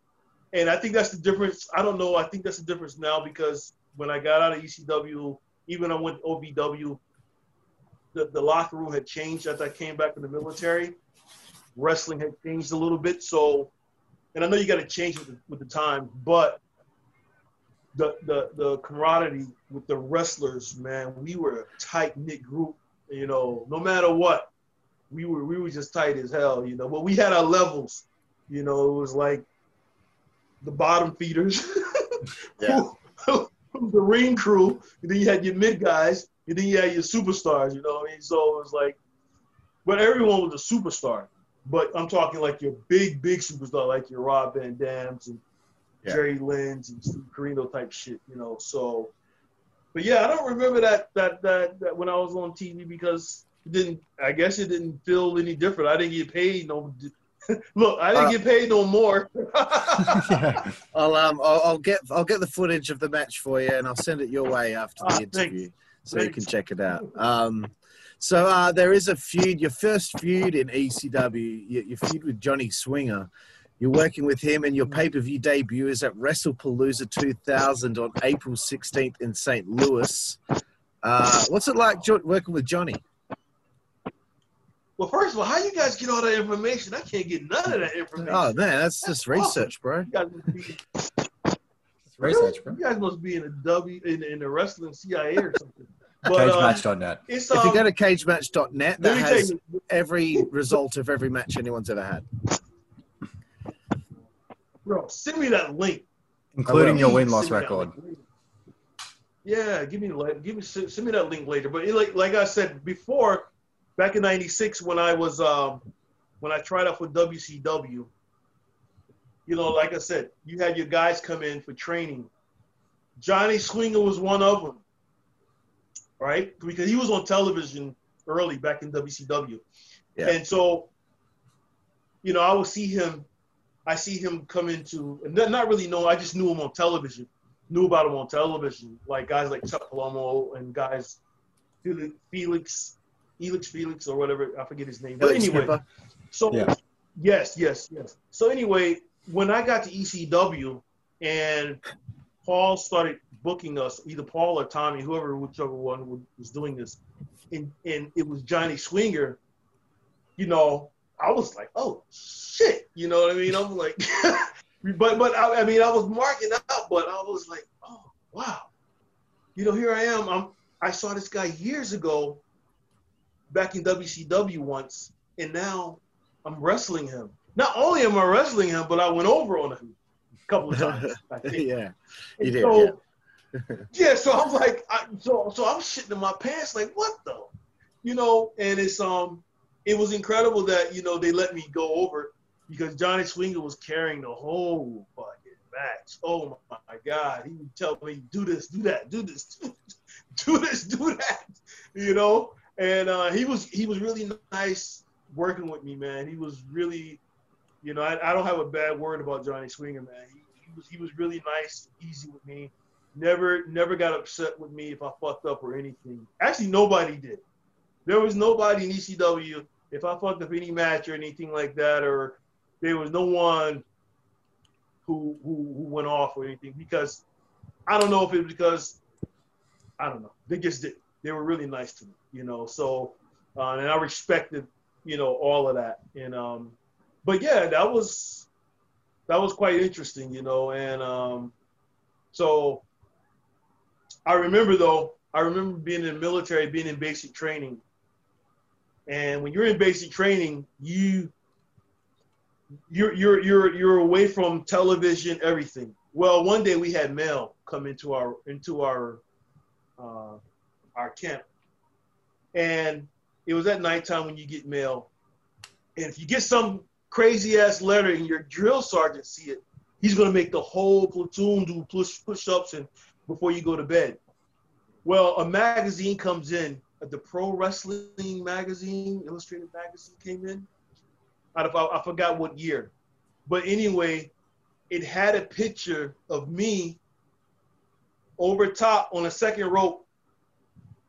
And I think that's the difference. I don't know. I think that's the difference now because when I got out of ECW, even I went to OVW, the, the locker room had changed as I came back from the military. Wrestling had changed a little bit. So, and I know you got to change with the, with the time, but the, the, the camaraderie with the wrestlers, man, we were a tight knit group. You know, no matter what, we were we were just tight as hell. You know, but we had our levels. You know, it was like the bottom feeders, yeah. the ring crew, and then you had your mid guys, and then you had your superstars, you know what I mean? So it was like, but everyone was a superstar. But I'm talking like your big, big superstar, like your Rob Van Dams and yeah. Jerry Lynn's and Steve Corino type shit, you know. So, but yeah, I don't remember that that that, that when I was on TV because it didn't. I guess it didn't feel any different. I didn't get paid no. Look, I didn't uh, get paid no more. yeah. I'll um I'll, I'll, get I'll get the footage of the match for you and I'll send it your way after the uh, interview. Thanks so you can check it out. Um, so uh, there is a feud. Your first feud in ECW, your, your feud with Johnny Swinger. You're working with him, and your pay per view debut is at WrestlePalooza 2000 on April 16th in St. Louis. Uh, what's it like working with Johnny? Well, first of all, how you guys get all that information? I can't get none of that information. Oh man, that's just research, bro research, bro. You guys must be in a W in, in the wrestling CIA or something. But, CageMatch.net. Um, if you go to CageMatch.net, that has every result of every match anyone's ever had. Bro, send me that link. Including your win loss record. Yeah, give me give me send me that link later. But like like I said before, back in '96 when I was um, when I tried out for WCW, you know, like I said, you had your guys come in for training. Johnny Swinger was one of them, right? Because he was on television early back in WCW. Yeah. And so, you know, I would see him, I see him come into, and not really know, I just knew him on television, knew about him on television, like guys like Chuck Palumbo and guys, Felix, Felix Felix or whatever, I forget his name. But anyway, so yeah. yes, yes, yes. So anyway, when I got to ECW and Paul started booking us, either Paul or Tommy, whoever, whichever one was doing this, and, and it was Johnny Swinger, you know, I was like, oh shit, you know what I mean? I'm like, but but I, I mean, I was marking out, but I was like, oh wow, you know, here I am. I'm I saw this guy years ago, back in WCW once, and now I'm wrestling him. Not only am I wrestling him, but I went over on him couple of times. Yeah, you did. so- yeah. yeah, so I'm like, I, so so I'm shitting in my pants, like what the, you know? And it's um, it was incredible that you know they let me go over because Johnny Swinger was carrying the whole fucking match. Oh my god, he would tell me do this, do that, do this, do this, do that, you know. And uh, he was he was really nice working with me, man. He was really, you know, I, I don't have a bad word about Johnny Swinger, man. He, he was he was really nice, easy with me never never got upset with me if I fucked up or anything. Actually, nobody did. There was nobody in ECW if I fucked up any match or anything like that, or there was no one who who, who went off or anything because I don't know if it was because I don't know. They just did. They were really nice to me, you know. So uh, and I respected, you know, all of that. And um, but yeah, that was that was quite interesting, you know. And um, so I remember though, I remember being in the military, being in basic training. And when you're in basic training, you you're you're you're you're away from television, everything. Well, one day we had mail come into our into our uh, our camp, and it was at nighttime when you get mail. And if you get some crazy ass letter and your drill sergeant see it, he's gonna make the whole platoon do push push ups and before you go to bed. Well, a magazine comes in, the Pro Wrestling magazine, Illustrated magazine came in. I, I forgot what year, but anyway, it had a picture of me over top on a second rope,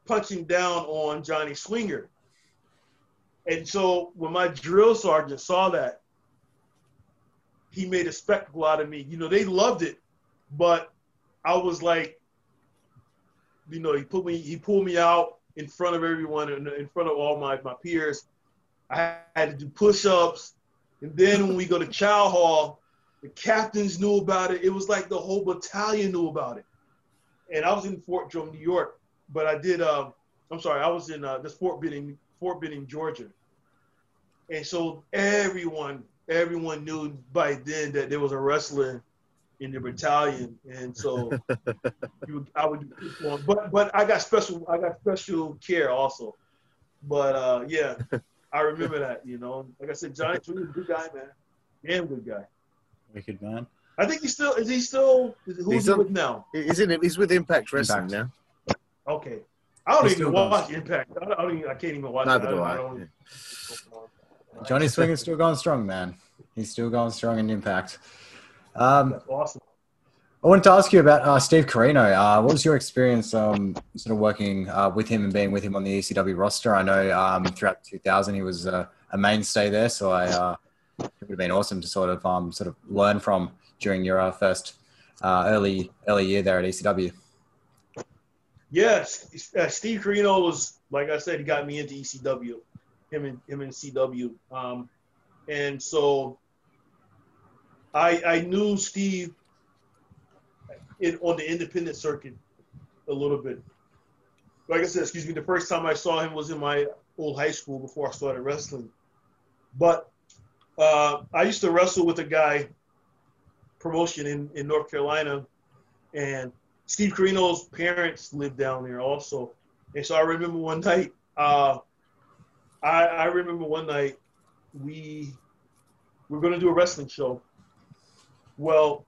punching down on Johnny Swinger. And so when my drill sergeant saw that, he made a spectacle out of me. You know, they loved it, but I was like, you know, he put me, he pulled me out in front of everyone, in, in front of all my, my peers. I had to do push-ups, and then when we go to chow hall, the captains knew about it. It was like the whole battalion knew about it. And I was in Fort Drum, New York, but I did. Um, I'm sorry, I was in uh, this Fort Benning, Fort Benning, Georgia. And so everyone, everyone knew by then that there was a wrestler in the battalion, and so you would, I would do push. But but I got special I got special care also. But uh, yeah, I remember that. You know, like I said, Johnny Swinger's a good guy, man. Damn good guy. Wicked man. I think he's still is he still who's He's he with now? He's in. He's with Impact Wrestling Impact. now. Okay. I don't even still watch Impact. I, don't, I, don't even, I can't even watch Neither do don't- I. don't- Johnny Swinger's still going strong, man. He's still going strong in Impact. Um, That's awesome. I wanted to ask you about uh, Steve Corino. Uh, what was your experience um, sort of working uh, with him and being with him on the ECW roster? I know um, throughout 2000 he was uh, a mainstay there, so I, uh, it would have been awesome to sort of um, sort of learn from during your uh, first uh, early early year there at ECW. Yes, uh, Steve Corino was like I said, he got me into ECW, him and him and CW, um, and so I I knew Steve in on the independent circuit a little bit. Like I said, excuse me, the first time I saw him was in my old high school before I started wrestling. But uh, I used to wrestle with a guy promotion in, in North Carolina, and Steve Corino's parents lived down there also. And so I remember one night, uh, I, I remember one night we were going to do a wrestling show. Well,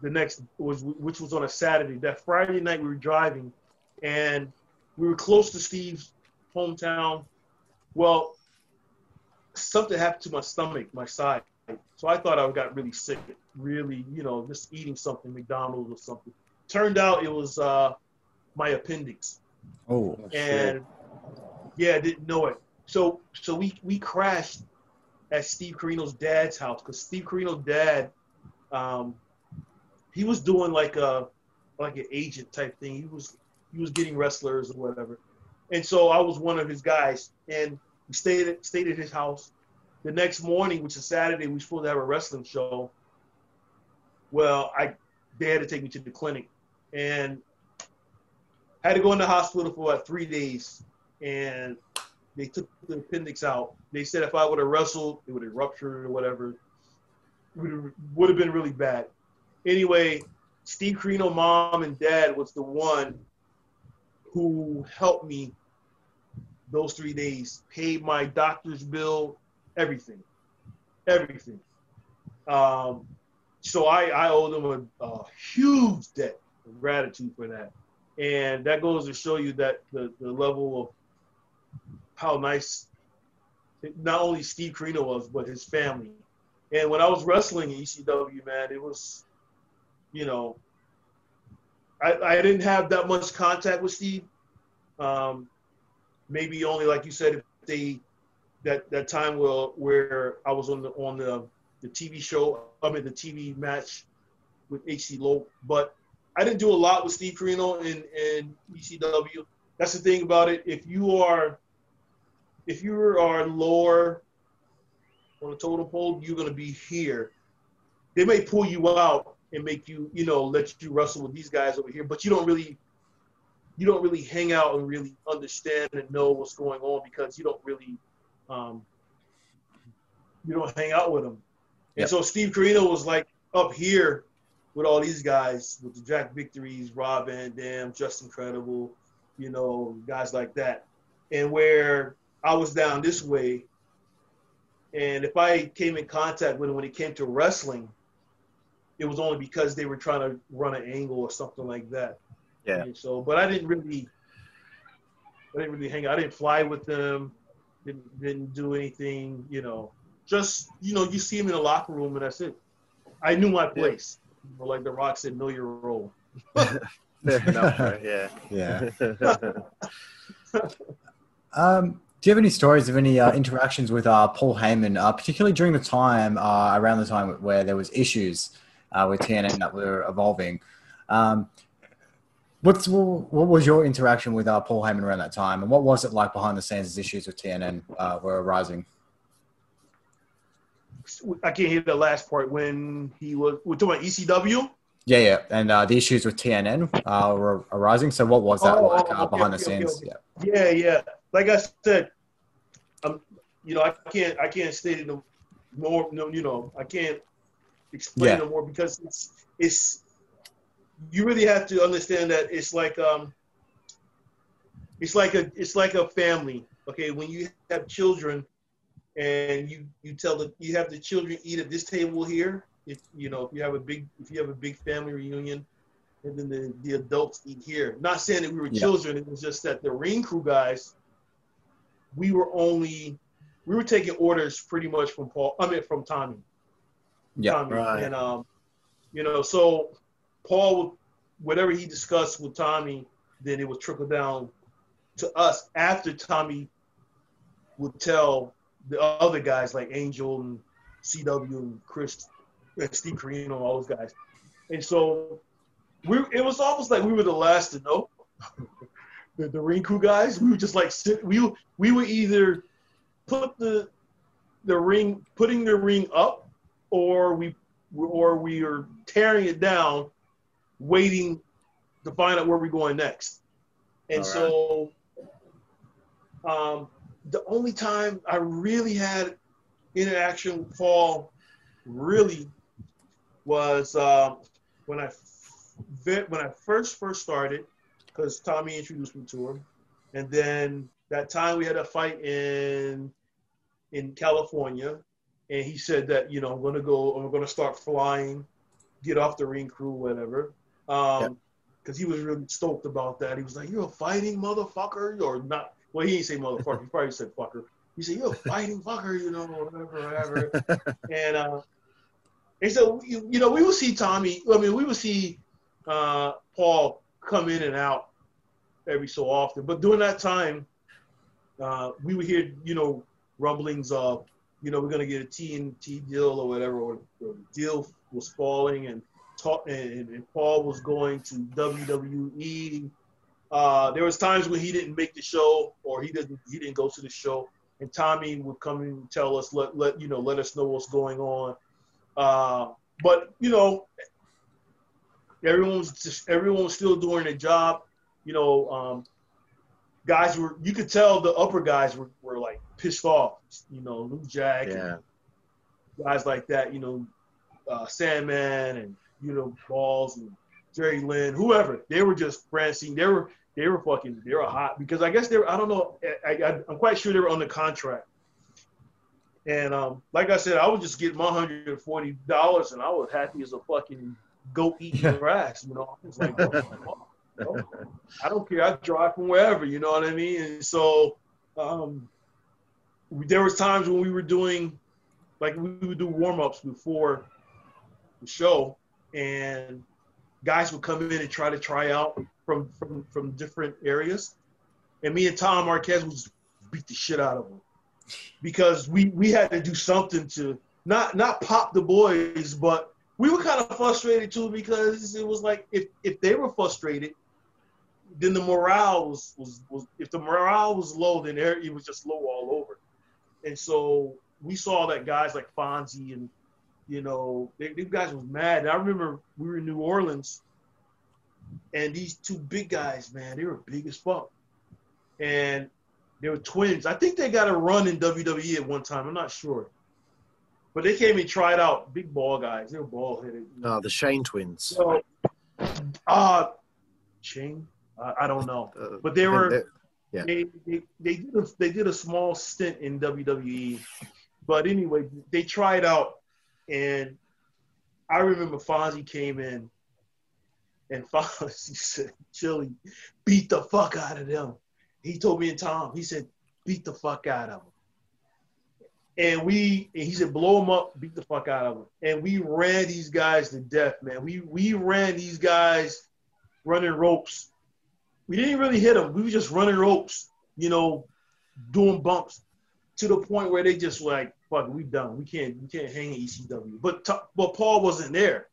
the next was which was on a Saturday. That Friday night we were driving, and we were close to Steve's hometown. Well, something happened to my stomach, my side. So I thought I got really sick, really, you know, just eating something, McDonald's or something. Turned out it was uh, my appendix, Oh, and yeah, I didn't know it. So so we we crashed at Steve Corino's dad's house because Steve Corino's dad, um, he was doing like a like an agent type thing. He was he was getting wrestlers or whatever, and so I was one of his guys, and we stayed at, stayed at his house. The next morning, which is Saturday, we were supposed to have a wrestling show. Well, I they had to take me to the clinic, and had to go in the hospital for about three days, and they took the appendix out. They said if I would have wrestled, it would have ruptured or whatever. It would have been really bad. Anyway, Steve Corino, mom and dad was the one who helped me those three days, paid my doctor's bill, everything, everything. Um, so I, I owe them a, a huge debt gratitude for that. And that goes to show you that the, the level of how nice not only Steve Corino was, but his family. And when I was wrestling in ECW, man, it was, you know, I, I didn't have that much contact with Steve. Um, maybe only, like you said, they that that time where where I was on the on the the TV show, I mean the TV match with HC Low, but I didn't do a lot with Steve Corino in, in ECW. That's the thing about it. If you are if you are lower on the totem pole, you're gonna be here. They may pull you out and make you, you know, let you wrestle with these guys over here, but you don't really you don't really hang out and really understand and know what's going on because you don't really um, you don't hang out with them. Yep. And so Steve Corino was like up here with all these guys, with the Jack Victories, Rob Van Dam, Justin Credible, you know, guys like that. And where I was down this way, and if I came in contact with him when it came to wrestling, it was only because they were trying to run an angle or something like that. Yeah. And so, but I didn't really, I didn't really hang out. I didn't fly with them. Didn't didn't do anything. You know, just you know, you see him in the locker room and that's it. I knew my place. Yeah. Like the Rock said, know your role. Fair enough. Right? Yeah. Yeah. um, do you have any stories of any uh, interactions with uh, Paul Heyman, uh, particularly during the time uh, around the time where there was issues uh, with TNN that were evolving? Um, what's what was your interaction with uh, Paul Heyman around that time, and what was it like behind the scenes as issues with TNN were arising? I can't hear the last part when he was. We're talking ECW. Yeah, yeah, and uh, the issues with TNN uh, were arising. So, what was that oh, like uh, okay, behind okay, the scenes? Okay, yeah, yeah, yeah. Like I said, um, you know, I can't, I can't state it no more. No, you know, I can't explain yeah. no more because it's, it's. You really have to understand that it's like, um, it's like a, it's like a family. Okay, when you have children, and you you tell the you have the children eat at this table here if you know if you have a big if you have a big family reunion, and then the, the adults eat here. Not saying that we were yeah. children. It was just that the ring crew guys, we were only we were taking orders pretty much from Paul. I mean from Tommy. Yeah, Tommy. right. And um, you know, so Paul, whatever he discussed with Tommy, then it would trickle down to us after Tommy would tell the other guys like Angel and CW and Chris and Steve Corino, all those guys. And so we it was almost like we were the last to know. the, the ring crew guys, we were just like sit, we we would either put the the ring putting the ring up or we or we are tearing it down waiting to find out where we're going next. And right. so um, the only time I really had interaction with Paul really was um, when I when I first first started, because Tommy introduced me to him, and then that time we had a fight in in California, and he said that you know I'm gonna go, I'm gonna start flying, get off the ring crew, whatever. Um, yep because he was really stoked about that. He was like, "You're a fighting motherfucker," or not. Well, he didn't say motherfucker. He probably said fucker. He said, "You're a fighting fucker," you know, whatever, whatever. and uh, and so, you, you know, we will see Tommy. I mean, we will see uh, Paul come in and out every so often. But during that time, uh, we would hear, you know, rumblings of, you know, we're going to get a TNT deal or whatever, or, or the deal was falling, and, talk, and, and Paul was going to WWE. Uh, there was times when he didn't make the show, or he didn't he didn't go to the show, and Tommy would come and tell us, let let you know, let us know what's going on. Uh, but you know, everyone was just everyone was still doing their job. You know, um, guys were you could tell the upper guys were, were like pissed off. You know, New Jack, Yeah. and guys like that. You know, uh, Sandman and you know Balls and Jerry Lynn, whoever. They were just Francine. They were they were fucking they were hot because I guess they were. I don't know. I, I, I'm quite sure they were under contract. And um, like I said, I was just getting my hundred and forty dollars, and I was happy as a fucking goat eating grass. You know, I was like, oh, oh, oh. I don't care. I drive from wherever. You know what I mean? And so, um, there was times when we were doing, like we would do warm ups before the show, and guys would come in and try to try out from from from different areas, and me and Tom Marquez would just beat the shit out of them. Because we we had to do something to not not pop the boys, but we were kind of frustrated too because it was like if if they were frustrated, then the morale was was, was if the morale was low, then it was just low all over, and so we saw that guys like Fonzie and you know they, these guys was mad. I remember we were in New Orleans, and these two big guys, man, they were big as fuck, and they were twins. I think they got a run in WWE at one time. I'm not sure. But they came and tried out big ball guys. They were ball headed. Oh, the Shane twins. So, uh, Ching, I, I don't know. Uh, But they were Yeah. they, they they did a, they did a small stint in WWE, but anyway, they tried out, and I remember Fonzie came in, and Fonzie said, "Chilly, beat the fuck out of them." He told me and Tom, he said, "Beat the fuck out of them." And we, and he said, blow them up, beat the fuck out of them. And we ran these guys to death, man. We we ran these guys running ropes. We didn't really hit them. We were just running ropes, you know, doing bumps to the point where they just like, fuck, we done. We can't we can't hang ECW. But t- but Paul wasn't there.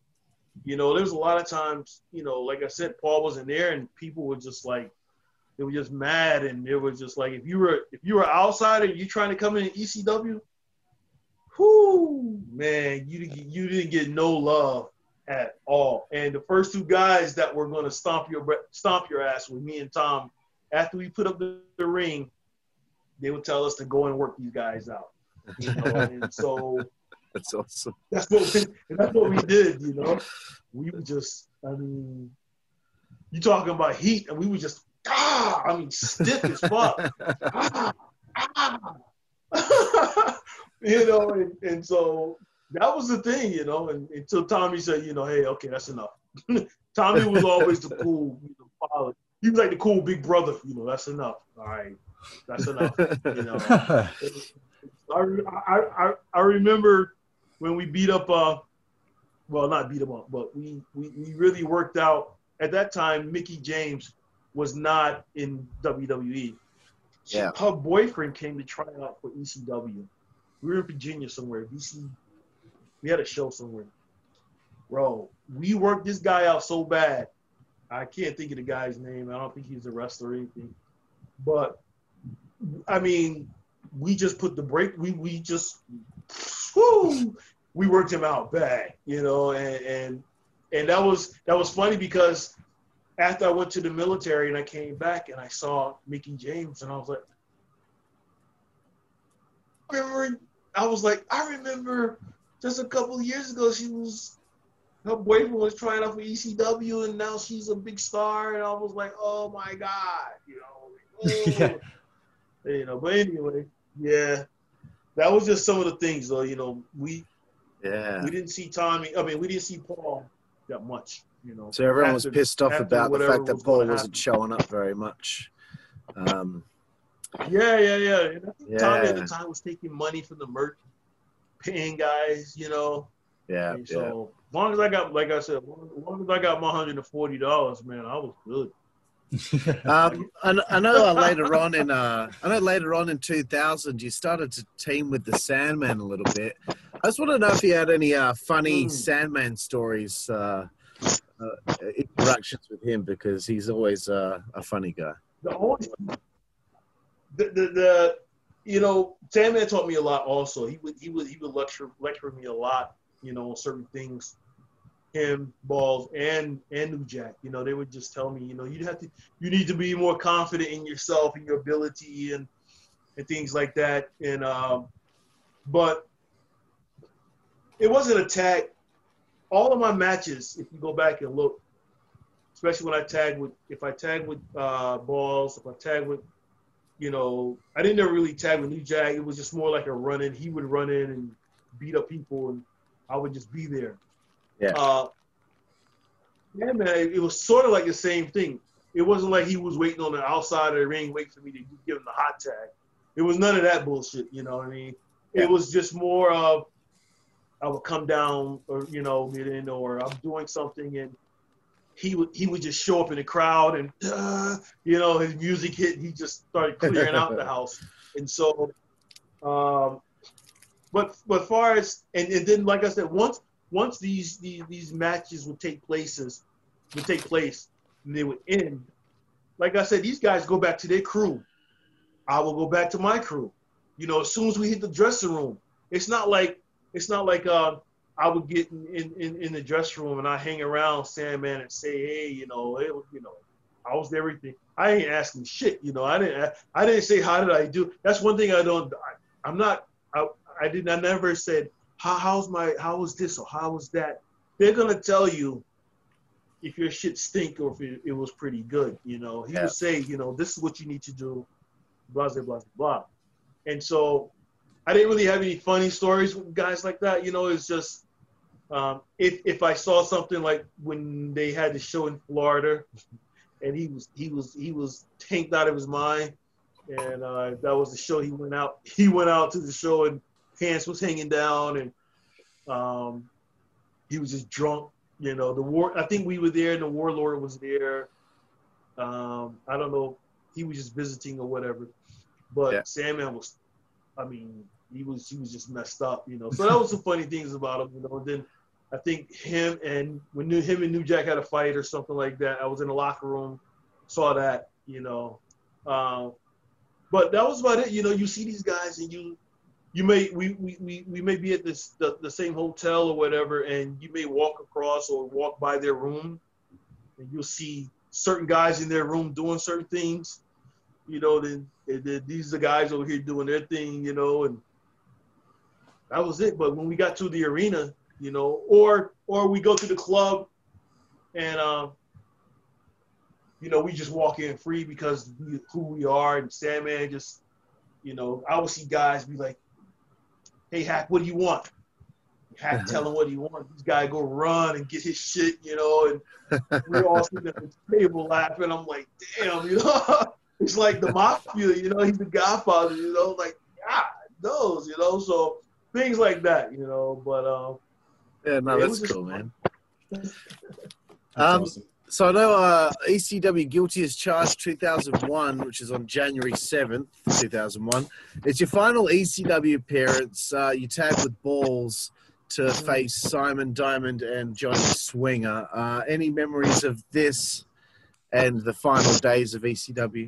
You know, there was a lot of times, you know, like I said, Paul wasn't there, and people were just like, they were just mad, and it was just like, if you were if you were outsider, you trying to come in ECW, whoo, man, you didn't- you didn't get no love at all. And the first two guys that were going to stomp your stomp your ass with me and Tom, after we put up the, the ring, they would tell us to go and work these guys out. You know, and so That's awesome. that's what we, that's what we did. You know, we were just, I mean, you talking about heat, and we were just ah, I mean, stiff as fuck. ah, ah. you know, and, and so that was the thing, you know, and until Tommy said, you know, hey, okay, that's enough. Tommy was always the cool you know, father. He was like the cool big brother, you know, that's enough. All right, that's enough. You know, I, I, I, I remember when we beat up, uh, well, not beat him up, but we, we, we really worked out. At that time, Mickie James was not in WWE. She- Yeah. Her boyfriend came to try out for ECW. We were in Virginia somewhere. DC. We had a show somewhere. Bro, we worked this guy out so bad. I can't think of the guy's name. I don't think he's a wrestler or anything. But I mean, we just put the break. We we just whoo, we worked him out bad, you know, and and and that was that was funny because after I went to the military and I came back and I saw Mickie James and I was like, I remember I was like, I remember just a couple of years ago she was her boyfriend was trying out for ECW and now she's a big star and I was like, oh my god, you know, Yeah. Oh, you know. But anyway, yeah, that was just some of the things though. You know, we Yeah. we didn't see Tommy. I mean, we didn't see Paul that much. You know, So everyone was pissed off about the fact that was Paul wasn't showing up very much. Um, Yeah, yeah, yeah. And I think Tommy at the time was taking money from the merch, paying guys. You know, yeah, And so as long as I got, like I said, as long as I got my hundred and forty dollars, man, I was good. Um, I, I know uh, later on in uh, I know later on in 2000 you started to team with the Sandman a little bit. I just want to know if you had any uh, funny Mm. Sandman stories, uh, uh, interactions with him because he's always uh, a funny guy. The only the, the the you know Sandman taught me a lot. Also, he would he would he would lecture lecture me a lot. You know, on certain things, him, Balls, and and New Jack. You know, they would just tell me, you know, you have to, you need to be more confident in yourself and your ability and and things like that. And um, but it wasn't a tag. All of my matches, if you go back and look, especially when I tag with, if I tag with uh, Balls, if I tag with, you know, I didn't ever really tag with New Jack. It was just more like a run in. He would run in and beat up people, and I would just be there. Yeah. Uh, yeah, man. It was sort of like the same thing. It wasn't like he was waiting on the outside of the ring, waiting for me to give him the hot tag. It was none of that bullshit. You know what I mean? Yeah. It was just more of I would come down, or you know, get in, or I'm doing something, and he would he would just show up in the crowd, and uh, you know, his music hit, and he just started clearing out the house. And so, um, but but far as and, and then like I said, once once these these, these matches would take places would take place and they would end. Like I said, these guys go back to their crew. I will go back to my crew. You know, as soon as we hit the dressing room, it's not like it's not like uh, I would get in, in, in the dressing room and I hang around Sandman and say, hey, you know, you know, I was everything. I ain't asking shit. You know, I didn't I didn't say how did I do. That's one thing I don't. I, I'm not. I, I did. I never said how how's my how was this or how was that. They're gonna tell you if your shit stink or if it, it was pretty good. You know, he Yeah. would say, you know, this is what you need to do, blah blah blah blah. And so I didn't really have any funny stories with guys like that. You know, it's just um, if if I saw something like when they had the show in Florida, and he was he was he was tanked out of his mind, and uh, that was the show he went out he went out to the show and pants was hanging down and um, he was just drunk. You know, the war. I think we were there, and the warlord was there. Um, I don't know. He was just visiting or whatever. But Yeah. Sandman was, I mean, he was he was just messed up. You know, so that was some funny things about him. You know, and then I think him and when New, him and New Jack had a fight or something like that. I was in the locker room, saw that. You know, um, but that was about it. You know, you see these guys and you you may we, we, we, we may be at this the, the same hotel or whatever and you may walk across or walk by their room and you'll see certain guys in their room doing certain things you know then, then these are the guys over here doing their thing you know and that was it. But when we got to the arena you know or or we go to the club and um you know we just walk in free because we, who we are and Sandman just you know I would see guys be like hey Hak, what do you want? Hak tell him what he wants. This guy go run and get his shit, you know, and we're all sitting at the table laughing. I'm like, damn, you know, it's like the mafia, you know, he's the godfather, you know, like, God knows, you know, so things like that, you know, but um, Yeah, no, It that's cool, fun. man. That's Um, awesome. So I know uh, ECW Guilty as Charged 2001, which is on January 7th, 2001. It's your final ECW appearance. Uh, you tag with Balls to face Simon Diamond and Johnny Swinger. Uh, any memories of this and the final days of ECW?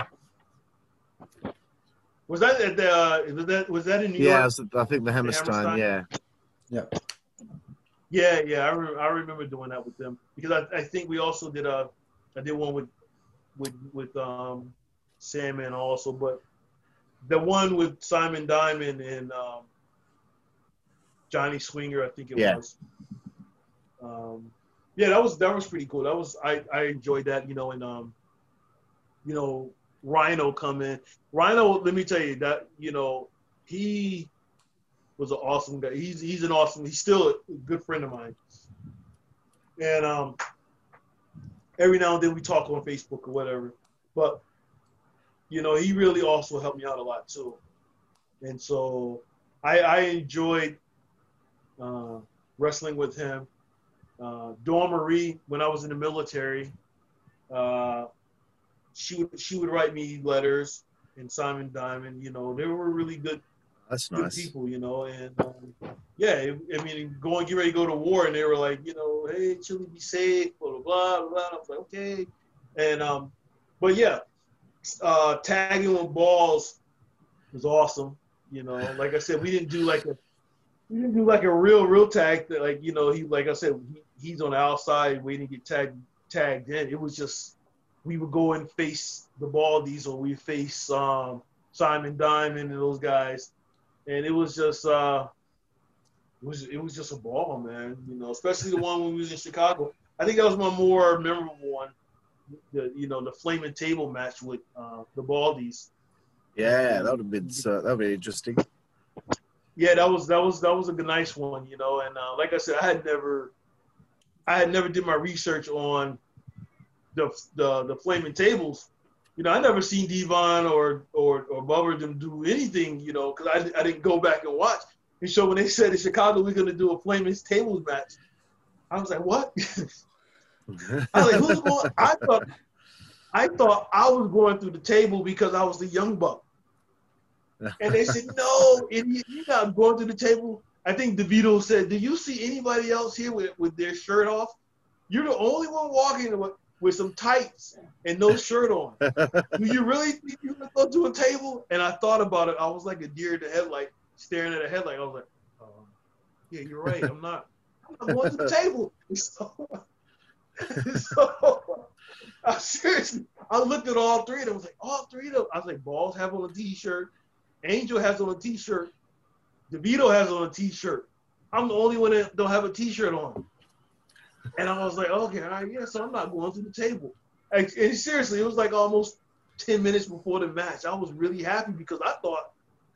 was that at the uh, was that was that in New Yeah, York? Yeah, I think the Hammerstein, Hammerstein? yeah. Yeah, yeah, yeah, I, re- I remember doing that with them because I, I think we also did a I did one with with with um Sandman also, but the one with Simon Diamond and um, Johnny Swinger, I think it Yeah. was. Um, yeah, that was that was pretty cool. That was I I enjoyed that, you know, and um, you know, Rhino come in. Rhino, let me tell you that you know he was an awesome guy. He's he's an awesome. He's still a good friend of mine. And um, every now and then we talk on Facebook or whatever. But you know, he really also helped me out a lot too. And so I, I enjoyed uh, wrestling with him. Uh, Dawn Marie, when I was in the military, uh, she would she would write me letters. And Simon Diamond, you know, they were really good That's good nice. people, you know, and um, yeah, I mean, going get ready to go to war, and they were like, you know, hey, Chilly, be safe, blah blah blah blah. blah. I was like, okay, and um, but yeah, uh, tagging with balls was awesome. You know, like I said, we didn't do like a we didn't do like a real real tag that like you know he like I said he, he's on the outside waiting to get tagged tagged in. It was just we would go and face the Baldies or we face um, Simon Diamond and those guys, and it was just uh, it was it was just a ball, man. You know, especially the one when we was in Chicago. I think that was my more memorable one. The you know the flaming table match with uh, the Baldies. Yeah, that would have been so, that would be interesting. Yeah, that was that was that was a nice one, you know. And uh, like I said, I had never, I had never did my research on the the the flaming tables. You know, I never seen Devon or or or Bubba them do anything, you know, because I I didn't go back and watch. And so when they said in Chicago we're gonna do a flaming tables match, I was like, what? I was like, who's going? I thought I thought I was going through the table because I was the young buck. And they said, no, idiot, you're not going to the table. I think DeVito said, do you see anybody else here with, with their shirt off? You're the only one walking with, some tights and no shirt on. do you really think going to go to a table? And I thought about it. I was like a deer in the headlight, staring at a headlight. I was like, oh, yeah, you're right. I'm not, I'm not going to the table. So, so I seriously, I looked at all three of them. I was like, all three of them. I was like, Balls have on a t-shirt. Angel has on a t-shirt. DeVito has on a t-shirt. I'm the only one that don't have a t-shirt on. And I was like, okay, all right, yeah, so I'm not going to the table. And, and seriously, it was like almost 10 minutes before the match. I was really happy because I thought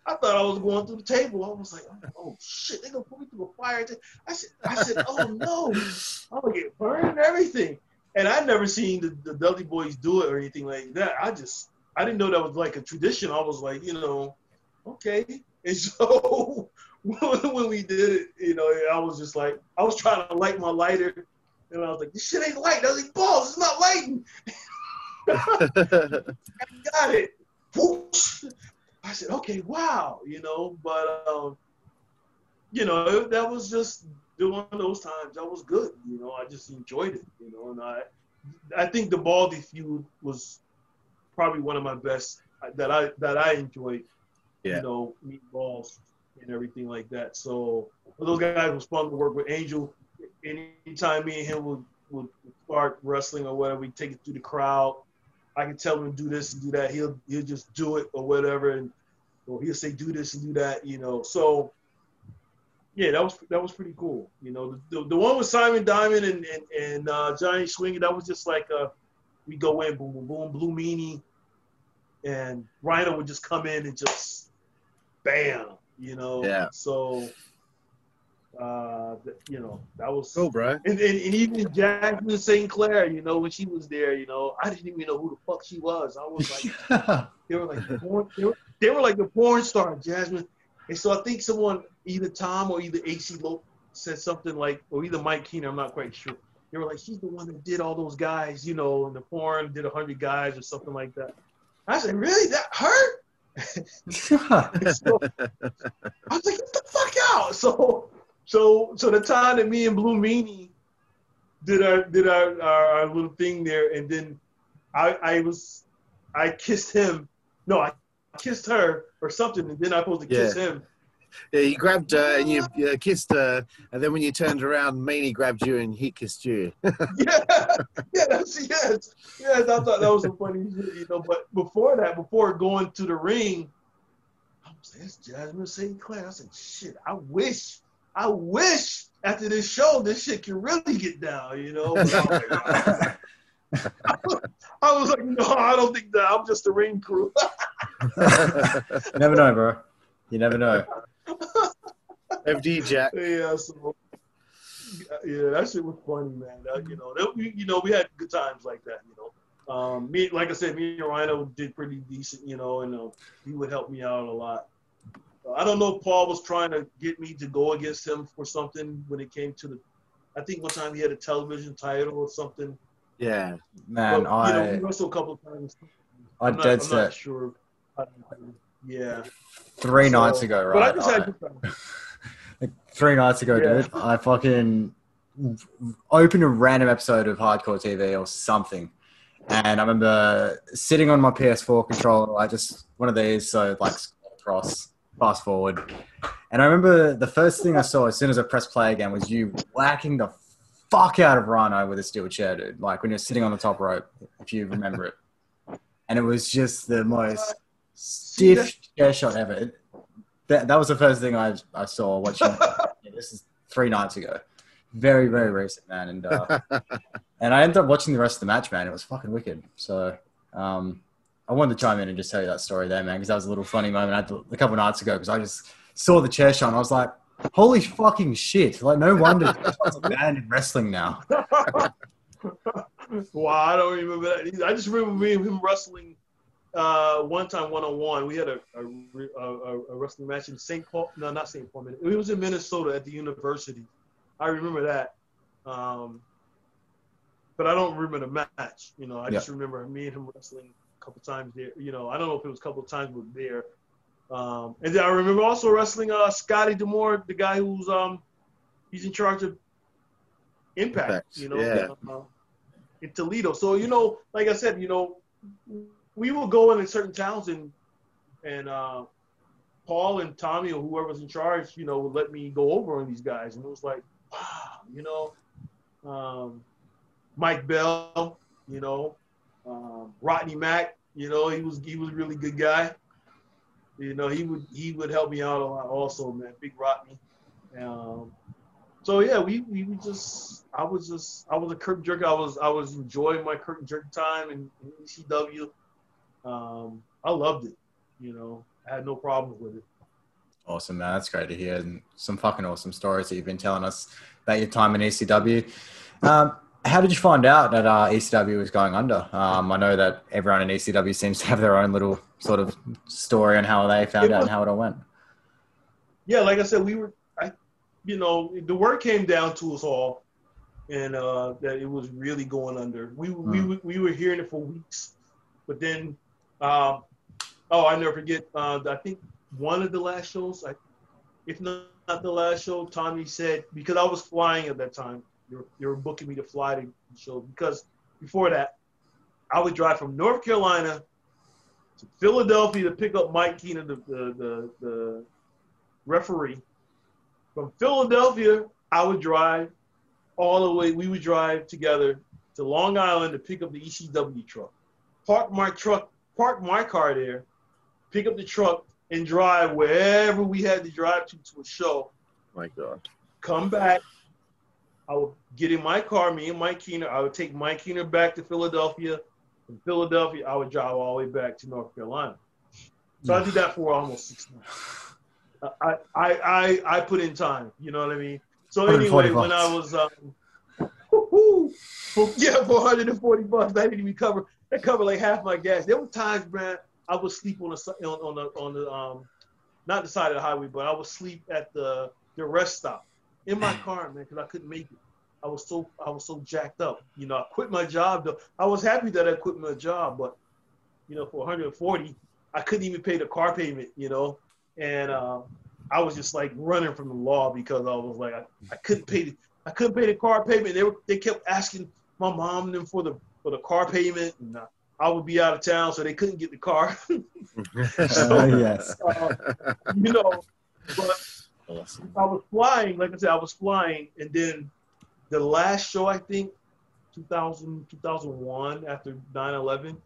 I thought I was going through the table. I was like, oh, oh shit, they gonna put me through a fire. I said, I said, oh no, I'm gonna get burned and everything. And I never seen the, the Dudley Boys do it or anything like that. I just I didn't know that was like a tradition. I was like, you know, okay. And so when we did it, you know, I was just like, I was trying to light my lighter, and I was like, this shit ain't light. I was like, balls, it's not lighting. I got it. Whoosh. I said, okay, wow, you know, but um, you know, that was just one of those times. That was good, you know. I just enjoyed it, you know, and I, I think the Baldy feud was probably one of my best that I that I enjoyed. Yeah. You know, meatballs and everything like that. So those guys was fun to work with. Angel, anytime me and him would would start wrestling or whatever, we take it through the crowd. I can tell him to do this and do that. He'll he'll just do it or whatever, and or he'll say do this and do that. You know, so yeah, that was that was pretty cool. You know, the, the, the one with Simon Diamond and and, and uh, Johnny Swinger, that was just like uh, we go in, boom, boom, boom, Blue Meanie, and Rhino would just come in and just bam, you know. Yeah. So, uh, you know, that was cool, bro. And, and, and even Jasmine St. Clair, you know, when she was there, you know, I didn't even know who the fuck she was. I was like, they were like, the porn, they, were, they were like the porn star, Jasmine. And so I think someone, either Tom or either HC Loc, said something like, or either Mike Kehner, I'm not quite sure. They were like, she's the one that did all those guys, you know, in the porn, did a hundred guys or something like that. I said, really? That hurt? so, I was like, get the fuck out. So, so, so the time that me and Blue Meanie did our did our, our, our little thing there, and then I I was I kissed him. No, I kissed her or something, and then I supposed to kiss yeah. him. Yeah, you grabbed her and you, you kissed her, and then when you turned around, Meanie grabbed you and he kissed you. yeah, yeah, that's, yes, yes. I thought that was a funny shit, you know. But before that, before going to the ring, I was like, "It's Jasmine St. Clair." I said, "Shit, I wish, I wish after this show, this shit can really get down," you know. I was like, no, I don't think that. I'm just a ring crew. you never know, bro. You never know. FD Jack. Yeah, so yeah, that shit was funny, man. That, you know, that, we, you know, we had good times like that. You know, um, me, like I said, me and Rhino did pretty decent. You know, and uh, he would help me out a lot. I don't know if Paul was trying to get me to go against him for something when it came to the. I think one time he had a television title or something. Yeah, man, but, I. You know, we wrestled a couple times. I I'm not, dead I'm set. not sure. Yeah. Three So- nights ago, But I right? just I- had good like three nights ago, Yeah. dude, I fucking opened a random episode of Hardcore TV or something. And I remember sitting on my PS4 controller, I just one of these, so like scroll across, fast forward. And I remember the first thing I saw as soon as I pressed play again was you whacking the fuck out of Rhino with a steel chair, dude. Like when you're sitting on the top rope, if you remember it. And it was just the most stiff chair shot ever. That, that was the first thing I, I saw watching. this is three nights ago. Very, very recent, man. And uh, and I ended up watching the rest of the match, man. It was fucking wicked. So um, I wanted to chime in and just tell you that story there, man, because that was a little funny moment I had a couple nights ago because I just saw the chair shot and I was like, holy fucking shit. Like, no wonder shots are banned in wrestling now. wow, I don't remember that. I just remember me and him wrestling uh, one time one on one. We had a, a, a, a wrestling match in St. Paul. No, not St. Paul. It was in Minnesota at the university. I remember that. Um, but I don't remember the match. You know, I just remember me and him wrestling a couple times there. You know, I don't know if it was a couple times, but there. Um, and then I remember also wrestling uh, Scotty D'Amore, the guy who's um, he's in charge of Impact. Impact, You know, yeah. uh, in Toledo. So you know, like I said, you know, we will go in certain towns and and uh, Paul and Tommy or whoever's in charge, you know, would let me go over on these guys, and it was like, wow, you know, um, Mike Bell, you know, um, Rodney Mack, you know, he was he was a really good guy. You know, he would he would help me out a lot also, man. Big Rodney. Um, so yeah, we, we just I was just I was a curtain jerk. I was I was enjoying my curtain jerk time in, in ECW. Um, I loved it. You know, I had no problems with it. Awesome, man. That's great to hear. And some fucking awesome stories that you've been telling us about your time in ECW. Um, how did you find out that uh, ECW was going under? Um, I know that everyone in ECW seems to have their own little sort of story on how they found It out and how it all went. yeah, like I said, we were, I, you know, the word came down to us all, and uh, that it was really going under. We we Hmm. we, we were hearing it for weeks, but then, um, oh, I never forget. Uh, I think one of the last shows, I, if not the last show, Tommy said because I was flying at that time. They were booking me to fly to the show because before that, I would drive from North Carolina to Philadelphia to pick up Mike Kehner, the the, the, the referee. From Philadelphia, I would drive all the way. We would drive together to Long Island to pick up the ECW truck. Park my truck, park my car there, pick up the truck, and drive wherever we had to drive to to a show. My God. Come back. I would get in my car, me and Mike Kehner. I would take Mike Kehner back to Philadelphia. From Philadelphia, I would drive all the way back to North Carolina. So I did that for almost six months. I, I, I, I put in time. You know what I mean? So anyway, 140 when I was, um, woo-hoo, for, yeah, 440 bucks, I didn't even cover, that covered like half my gas. There were times, man, I would sleep on the, on, on the, on the, um, not the side of the highway, but I would sleep at the, the rest stop in my car, man, because I couldn't make it. I was so, I was so jacked up. You know, I quit my job though. I was happy that I quit my job, but you know, for 140, I couldn't even pay the car payment, you know, and uh, I was just like running from the law because I was like, I, I couldn't pay the, I couldn't pay the car payment. They were, they kept asking my mom and them for the, for the car payment, and uh, I would be out of town, so they couldn't get the car. Oh, yes. Uh, you know, but Awesome. I was flying, like I said, I was flying, and then the last show, I think, 2000, 2001, after 9/11,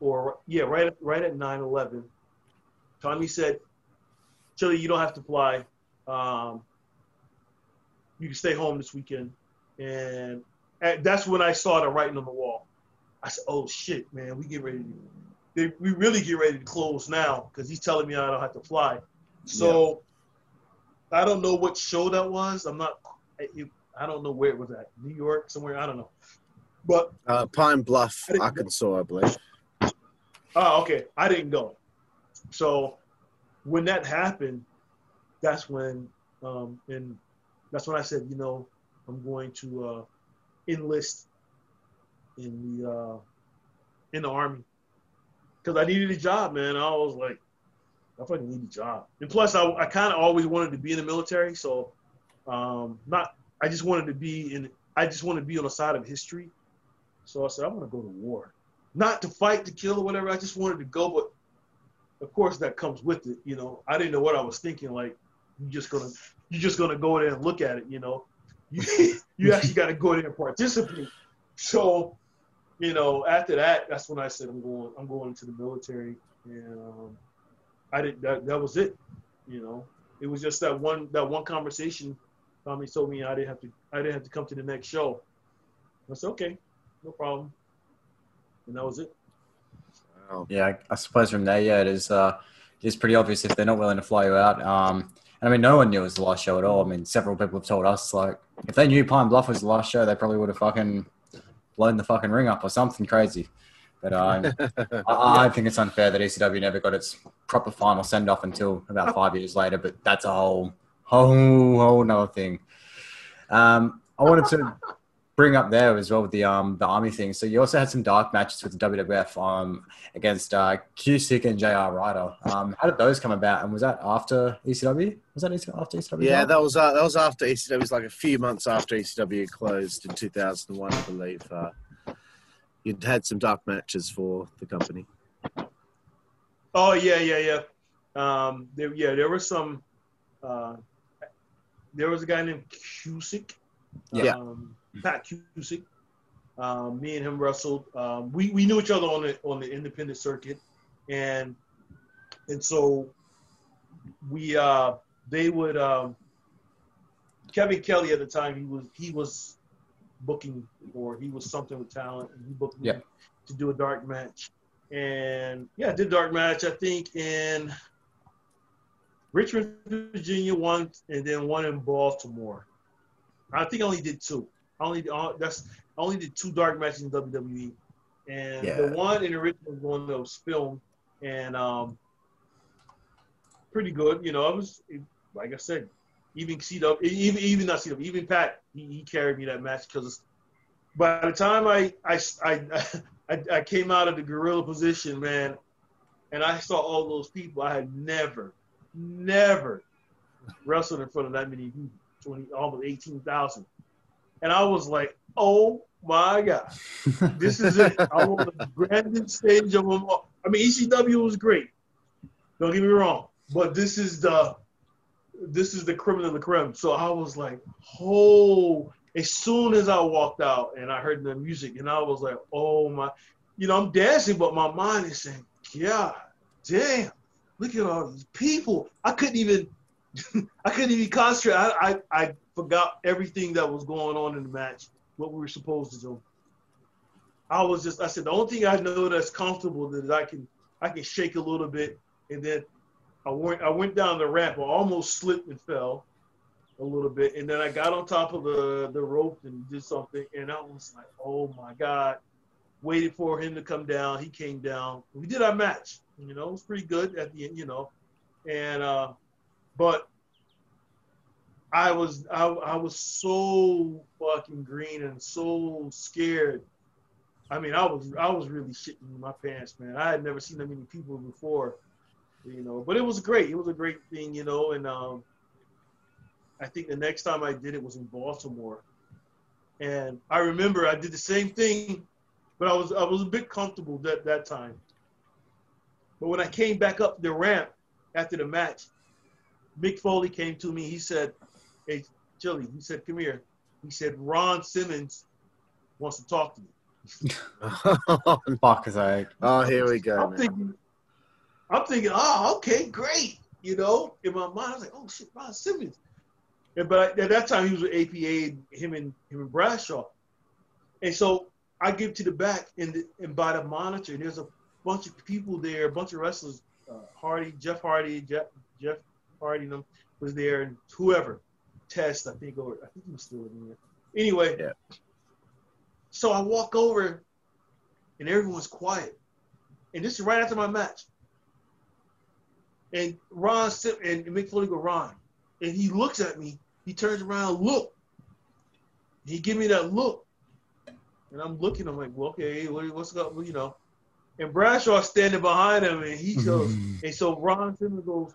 or yeah, right, at- right at 9/11, Tommy said, "Chilly, you don't have to fly. Um, you can stay home this weekend." And, and that's when I saw the writing on the wall. I said, "Oh shit, man, we get ready to, we really get ready to close now because he's telling me I don't have to fly." So. I don't know what show that was. I'm not. I don't know where it was at. New York, somewhere. I don't know. But Uh, Pine Bluff, I Arkansas, I believe. oh, okay. I didn't go. So when that happened, that's when, um, and that's when I said, you know, I'm going to uh, enlist in the uh, in the army because I needed a job, man. I was like, I fucking need a job. And plus, I, I kind of always wanted to be in the military, so um, not. I just wanted to be in. I just wanted to be on the side of history. So I said, I want to go to war, not to fight, to kill, or whatever. I just wanted to go, but of course that comes with it. You know, I didn't know what I was thinking. Like, you just gonna you just gonna go there and look at it. You know, you you actually got to go there and participate. So, you know, after that, that's when I said I'm going I'm going into the military, and um, I did that. That was it. You know, it was just that one that one conversation. Tommy told me I didn't have to I didn't have to come to the next show. I said okay, no problem, and that was it. Wow. Yeah, I, I suppose from there, yeah, it is. Uh, it's pretty obvious if they're not willing to fly you out. Um, and I mean, no one knew it was the last show at all. I mean, several people have told us like if they knew Pine Bluff was the last show, they probably would have fucking blown the fucking ring up or something crazy. But uh, I, I think it's unfair that ECW never got its proper final send off until about five years later. But that's a whole, whole, whole another thing. Um, I wanted to bring up there as well with the um the army thing. So you also had some dark matches with the WWF um against uh, Cusick and JR Ryder. Um, how did those come about? And was that after ECW? Was that after ECW? Yeah, that was uh, that was after ECW. It was like a few months after ECW closed in 2001, I believe. Uh, you'd had some dark matches for the company. Oh yeah, yeah, yeah. Um, there, yeah, there was some. Uh, there was a guy named Cusick. Yeah. Um, Pat Cusick. Um, me and him wrestled. Um, we we knew each other on the on the independent circuit, and and so we uh they would um Kevin Kelly at the time he was he was booking or he was something with talent and he booked me Yeah. to do a dark match. And yeah I did dark match I think in Richmond Virginia once, and then one in Baltimore. I think I only did two. I only uh, that's I only did two dark matches in WWE and Yeah. the one in the Richmond one that was filmed and um pretty good you know I was like I said even CW, even even not CW, even Pat, he, he carried me that match because by the time I I, I I I came out of the gorilla position, man, and I saw all those people, I had never, never wrestled in front of that many people, twenty almost eighteen thousand, and I was like, oh my god, this is it. I'm on the grandest stage of them all. I mean, ECW was great. Don't get me wrong, but this is the this is the creme de la creme. So I was like, oh, as soon as I walked out and I heard the music, and I was like, oh my, you know, I'm dancing, but my mind is saying, God damn, look at all these people. I couldn't even, I couldn't even concentrate. I, I, I forgot everything that was going on in the match, what we were supposed to do. I was just, I said, the only thing I know that's comfortable that I can, I can shake a little bit, and then I went I went down the ramp. I almost slipped and fell a little bit, and then I got on top of the the rope and did something, and I was like, "Oh my god!" Waited for him to come down. He came down. We did our match. You know, it was pretty good at the end. You know, and uh, but I was I, I was so fucking green and so scared. I mean, I was I was really shitting in my pants, man. I had never seen that many people before you know. But it was great. It was a great thing, you know. And um, I think the next time I did it was in Baltimore, and I remember I did the same thing, but I was I was a bit comfortable that that time. But when I came back up the ramp after the match, Mick Foley came to me. He said, "Hey, Chilly," he said, "Come here." He said, "Ron Simmons wants to talk to you." Fuck sake. oh, here we go. I'm man. thinking, I'm thinking, oh, okay, great. You know, in my mind, I was like, oh shit, Ron Simmons. And, but at that time, he was with APA, him and him and Bradshaw. And so I get to the back and the, and by the monitor, and there's a bunch of people there, a bunch of wrestlers, uh, Hardy, Jeff Hardy, Jeff Jeff Hardy, them was there, and whoever, Test, I think, or I think he was still in there. Anyway, Yeah. so I walk over, and everyone's quiet, and this is right after my match. And Ron and Mick Foley go, Ron, and he looks at me. He turns around, look. He give me that look, and I'm looking. I'm like, well, okay, what, what's up? You know. And Bradshaw standing behind him, and he goes, mm-hmm. and so Ron Simmons goes,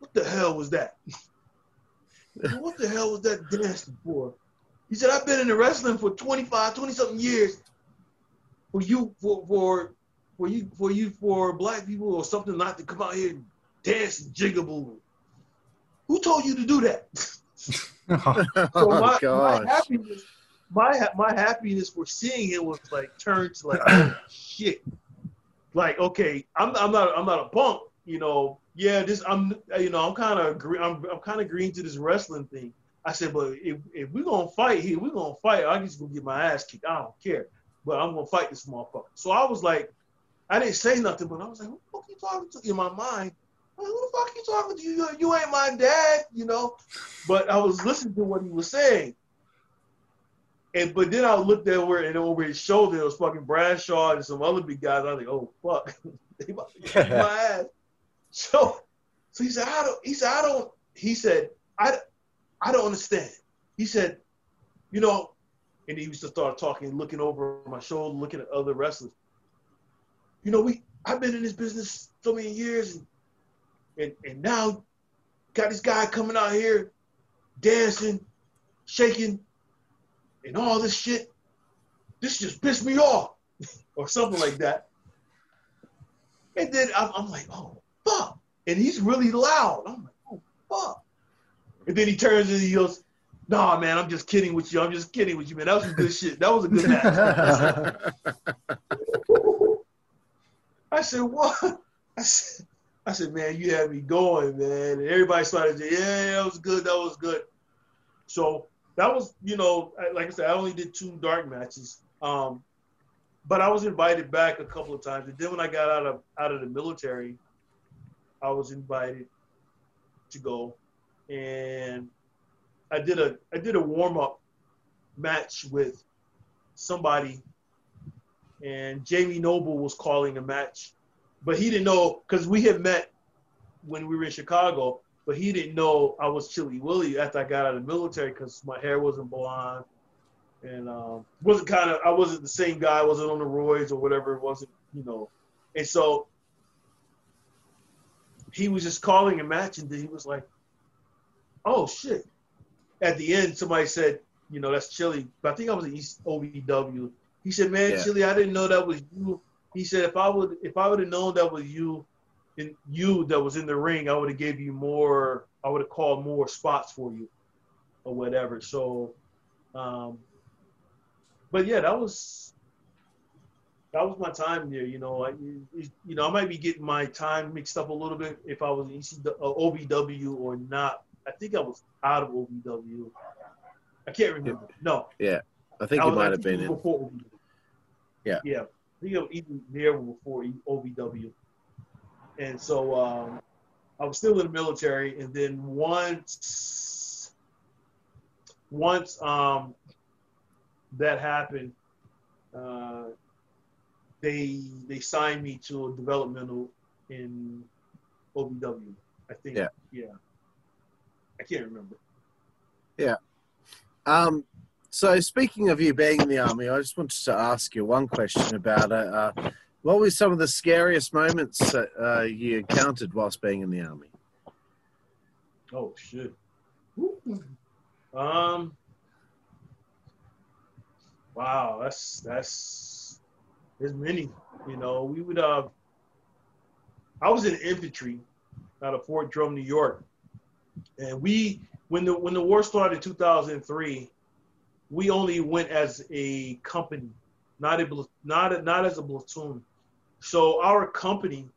"What the hell was that? what the hell was that dancing for?" He said, "I've been in the wrestling for 25, 20 something years. For you, for for for you for you for black people or something not to come out here and dance and jigaboo. Who told you to do that? oh, So my, my happiness, my my happiness for seeing him was like turned to like oh, shit. Like okay, I'm I'm not I'm not a punk, you know. Yeah, this I'm you know I'm kind of I'm I'm kind of green to this wrestling thing. I said, but if if we gonna fight here, we're gonna fight. I just gonna get my ass kicked. I don't care, but I'm gonna fight this motherfucker. So I was like, I didn't say nothing, but I was like, who the fuck you talking to? In my mind, like, who the fuck you talking to? You you ain't my dad, you know. But I was listening to what he was saying. And but then I looked at where and over his shoulder, it was fucking Bradshaw and some other big guys. I was like, oh fuck, they about to kick my ass. So, so he said, I don't. He said, I don't. He said, I, I don't understand. He said, you know, and he used to start talking, looking over my shoulder, looking at other wrestlers. You know, we I've been in this business so many years, and and, and now got this guy coming out here dancing, shaking, and all this shit. This just pissed me off, or something like that. And then I'm, I'm like, oh fuck, and he's really loud. I'm like, oh fuck. And then he turns and he goes, Nah, man, I'm just kidding with you. I'm just kidding with you, man. That was some good shit. That was a good match. I said, what? I said, I said, man, you had me going, man. And everybody started to, yeah, that was good. That was good. So that was, you know, like I said, I only did two dark matches. Um, but I was invited back a couple of times. And then when I got out of out of the military, I was invited to go. And I did a I did a warm up match with somebody and Jamie Noble was calling a match, but he didn't know because we had met when we were in Chicago, but he didn't know I was Chilly Willy after I got out of the military because my hair wasn't blonde and um, wasn't kind of I wasn't the same guy, I wasn't on the roids or whatever it wasn't, you know, and so he was just calling a match and then he was like, oh shit. At the end, somebody said, you know, that's Chilly, but I think I was at East OVW. He said, "Man, Yeah. Chilly, I didn't know that was you." He said, "If I would, if I would have known that was you, and you that was in the ring, I would have gave you more. I would have called more spots for you, or whatever." So, um, but yeah, that was that was my time there. You know, I, you, you know, I might be getting my time mixed up a little bit if I was in ECW, uh, OVW or not. I think I was out of OVW. I can't remember. No, Yeah, I think I it was- might have been in. Yeah. Yeah. I think even there before OVW. And so um, I was still in the military, and then once once um, that happened, uh, they they signed me to a developmental in OVW. I think. Yeah. Yeah. I can't remember. Yeah. Um, so speaking of you being in the army, I just wanted to ask you one question about it. Uh, what were some of the scariest moments that uh, you encountered whilst being in the army? Oh shit. Um. Wow, that's that's there's many. You know, we would uh. I was in infantry out of Fort Drum, New York, and we when the when the war started in 2003, we only went as a company, not a not a, not as a platoon. So our company,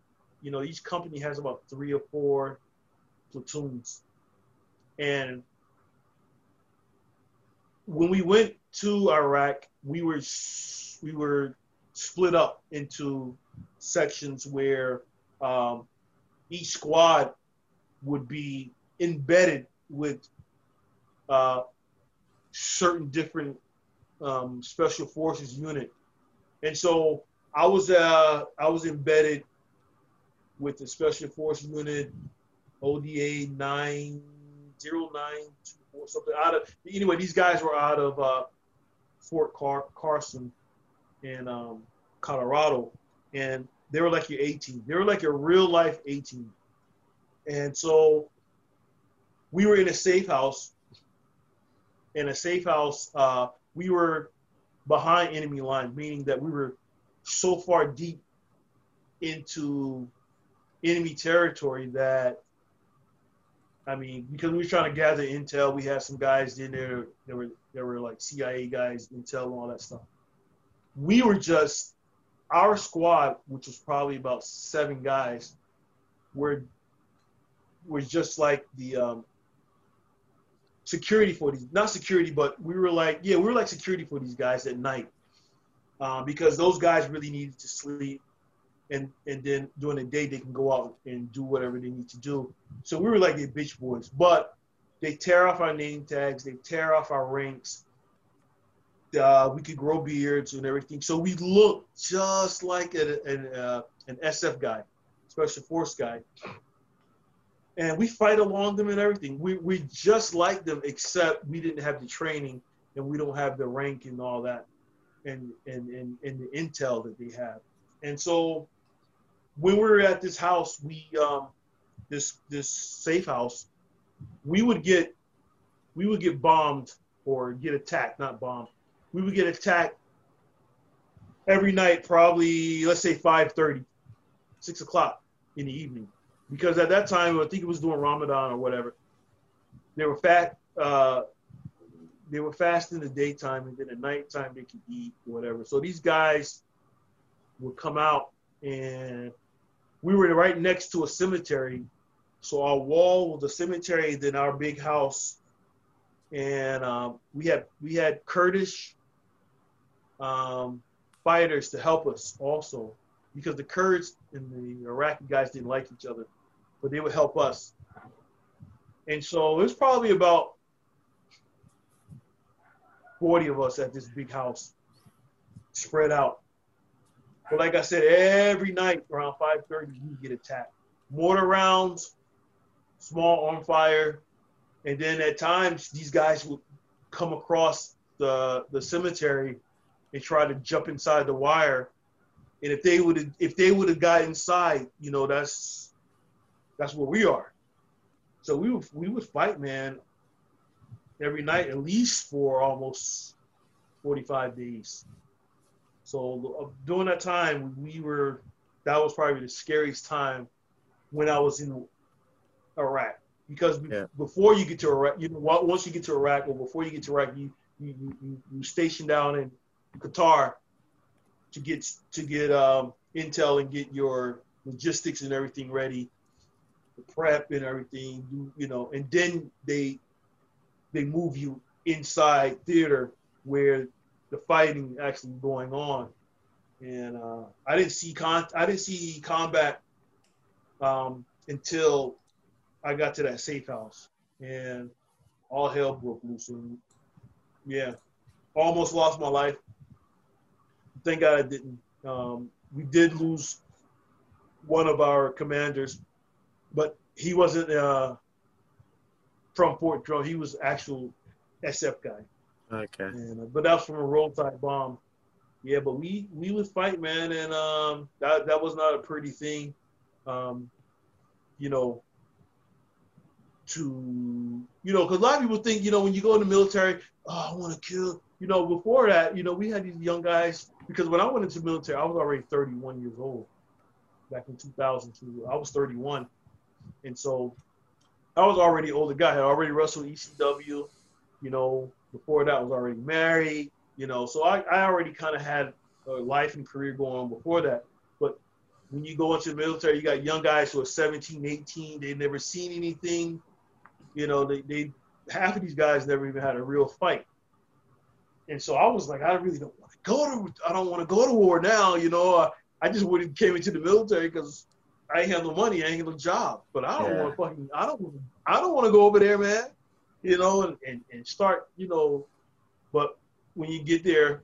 you know, each company has about three or four platoons. And when we went to Iraq, we were we were split up into sections where um, each squad would be embedded with uh, certain different um, special forces unit, and so I was uh, I was embedded with the special forces unit ODA nine zero nine two four something out of anyway. These guys were out of uh, Fort Car- Carson in um, Colorado, and they were like your 18. They were like your real life 18. And so we were in a safe house. In a safe house, uh, we were behind enemy line, meaning that we were so far deep into enemy territory that I mean, because we were trying to gather intel, we had some guys in there that were there were like CIA guys, intel, and all that stuff. We were just our squad, which was probably about seven guys, were was just like the um, security for these not security, but we were like yeah, we were like security for these guys at night uh, because those guys really needed to sleep and and then during the day they can go out and do whatever they need to do. So we were like the bitch boys, but they tear off our name tags, they tear off our ranks. Uh, we could grow beards and everything, so we look just like a, an uh, an SF guy, special force guy, and we fight along them and everything. We we just like them, except we didn't have the training and we don't have the rank and all that, and and and, and the intel that they have, and so when we were at this house, we um, this this safe house, we would get we would get bombed or get attacked, not bombed. We would get attacked every night, probably let's say 5:30, 6 o'clock in the evening, because at that time I think it was during Ramadan or whatever. They were fat. Uh, they were fast in the daytime, and then at nighttime they could eat whatever. So these guys would come out and we were right next to a cemetery. So our wall was a cemetery, then our big house, and um, we had we had Kurdish um, fighters to help us also, because the Kurds and the Iraqi guys didn't like each other, but they would help us. And so it was probably about 40 of us at this big house, spread out. But like I said, every night around 5:30, we get attacked. Mortar rounds, small on fire, and then at times these guys would come across the the cemetery and try to jump inside the wire. And if they would if they would have got inside, you know, that's that's where we are. So we would we would fight, man, every night at least for almost 45 days. So uh, during that time, we were that was probably the scariest time when I was in Iraq because Yeah. before you get to Iraq, you know, once you get to Iraq or before you get to Iraq, you you you, you, you station down in Qatar to get to get um, intel and get your logistics and everything ready, the prep and everything, you, you know, and then they they move you inside theater where the fighting actually going on. And uh, I didn't see con I didn't see combat um, until I got to that safe house, and all hell broke loose. And yeah, almost lost my life. Thank God I didn't. Um, we did lose one of our commanders, but he wasn't uh, from Fort Drum. He was actual SF guy. Okay. And, uh, but that was from a roadside bomb. Yeah, but we we would fight, man, and um, that that was not a pretty thing. Um, you know, to you know, because a lot of people think, you know, when you go in the military, oh, I want to kill. You know, before that, you know, we had these young guys because when I went into the military, I was already 31 years old back in 2002. I was 31, and so I was already older guy. I had already wrestled ECW. You know, before that, I was already married. You know, so I, I already kind of had a life and career going on before that. But when you go into the military, you got young guys who are 17, 18. They've never seen anything. You know, they, they half of these guys never even had a real fight. And so I was like, I really don't want to go to. I don't want to go to war now. You know, I, I just would have came into the military because I ain't have no money, I ain't have no job. But I don't Yeah. want to fucking. I don't. I don't want to go over there, man. You know, and, and and start. You know, but when you get there,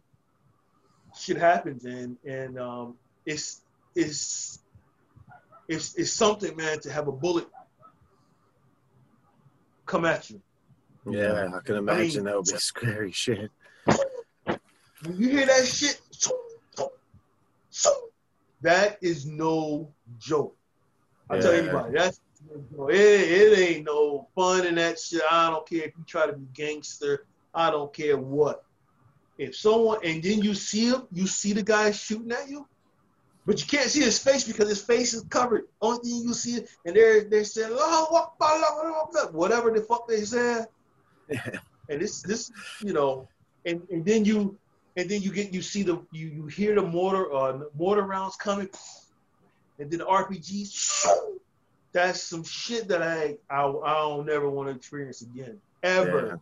shit happens, and and um, it's it's it's it's something, man, to have a bullet come at you. Yeah, I can imagine mean- that would be scary shit. When you hear that shit, that is no joke. I tell Yeah. anybody, that's no it, it ain't no fun in that shit. I don't care if you try to be gangster. I don't care what. If someone and then you see him, you see the guy shooting at you. but you can't see his face because his face is covered. Only thing you see, and they're they're saying, "Oh, whatever the fuck they said." And this this you know, and and then you and then you get you see the you you hear the mortar uh mortar rounds coming, and then the RPGs. That's some shit that I I, I don't never want to experience again ever.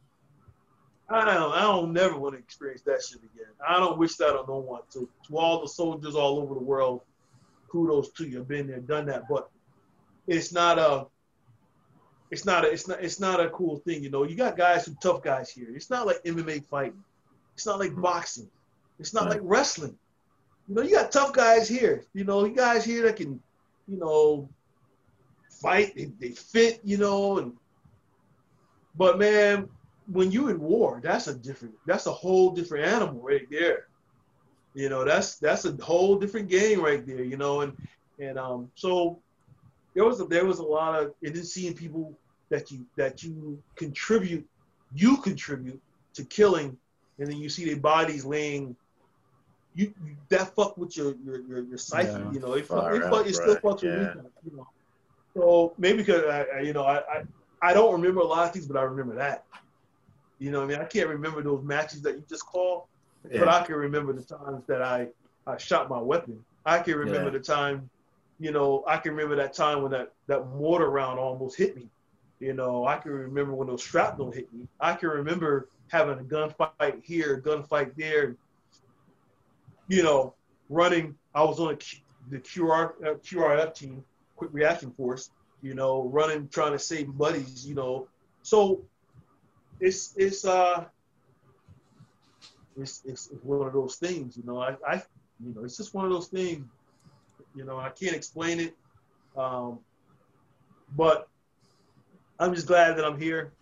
I don't I don't never want to experience that shit again. I don't wish that on no one. To to all the soldiers all over the world, kudos to you. Been there, done that, but it's not a it's not a it's not it's not a cool thing. You know, you got guys who tough guys here. It's not like MMA fighting. It's not like boxing. It's not Right. like wrestling. You know, you got tough guys here. You know, you guys here that can, you know, fight. They, they fit. You know, and but man, when you in war, that's a different. That's a whole different animal right there. You know, that's that's a whole different game right there. You know, and and um, so there was a, there was a lot of and then seeing people that you that you contribute, you contribute to killing, and then you see their bodies laying. You, you that fuck with your your your, your psyche, Yeah, you know. It, fuck, it, out, fuck, it still right, fucks with yeah. me, you know. So maybe because I, I you know I, I I don't remember a lot of things, but I remember that. You know, what I mean, I can't remember those matches that you just called, but I can remember the times that I I shot my weapon. I can remember Yeah. the time, you know, I can remember that time when that that mortar round almost hit me. You know, I can remember when those shrapnel hit me. I can remember having a gunfight here, a gunfight there. You know, running. I was on the QR uh, QRF team, Quick Reaction Force. You know, running, trying to save buddies. You know, so it's it's uh it's it's one of those things. You know, I I you know it's just one of those things. You know, I can't explain it, um, but I'm just glad that I'm here,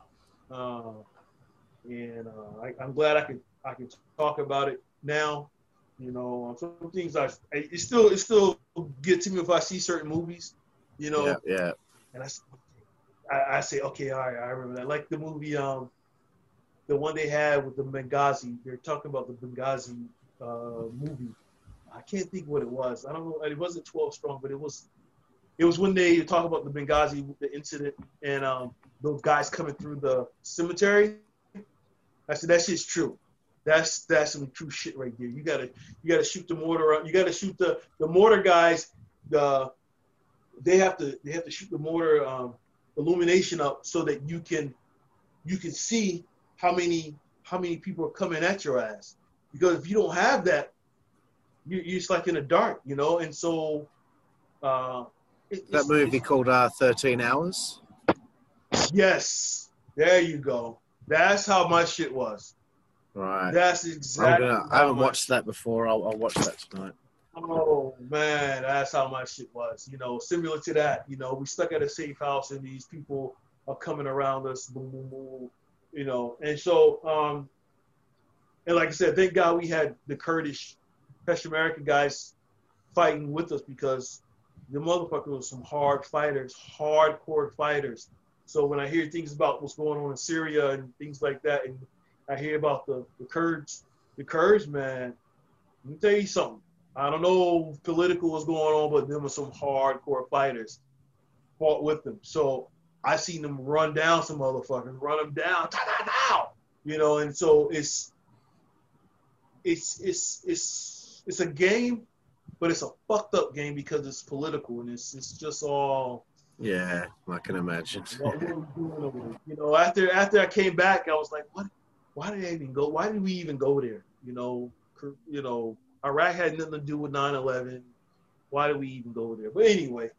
uh, and uh, I, I'm glad I can I can talk about it now. You know, some things I it still it still get to me if I see certain movies. You know, yeah, yeah. and I, I, I say, okay, all right, I remember that. Like the movie, um, the one they had with the Benghazi. They're talking about the Benghazi uh, movie. I can't think what it was. I don't know. It wasn't Twelve Strong, but it was. It was when they talk about the Benghazi, the incident, and um, those guys coming through the cemetery. I said that shit's true. That's that's some true shit right there. You gotta you gotta shoot the mortar. up. You gotta shoot the the mortar guys. The they have to they have to shoot the mortar um, illumination up so that you can you can see how many how many people are coming at your ass. Because if you don't have that, you, you're just like in the dark, you know. And so uh, That movie called uh, 13 Hours. Yes, there you go. That's how my shit was. Right. That's exactly. gonna, I haven't my- watched that before. I'll, I'll watch that tonight. Oh man, that's how my shit was. You know, similar to that. You know, we stuck at a safe house and these people are coming around us. Boom, boom, boom. You know, and so um, and like I said, thank God we had the Kurdish, Peshmerga guys fighting with us because the motherfuckers were some hard fighters, hardcore fighters. So when I hear things about what's going on in Syria and things like that, and I hear about the, the Kurds, the Kurds, man, let me tell you something. I don't know political was going on, but them were some hardcore fighters. Fought with them. So I seen them run down some motherfuckers, run them down, you know. And so it's it's it's it's it's a game, but it's a fucked up game because it's political and it's it's just all Yeah, I can imagine. what, what are we doing over there? You know, after after I came back, I was like, what? Why did I even go? Why did we even go there? You know, you know, Iraq had nothing to do with 9/11. Why did we even go there? But anyway,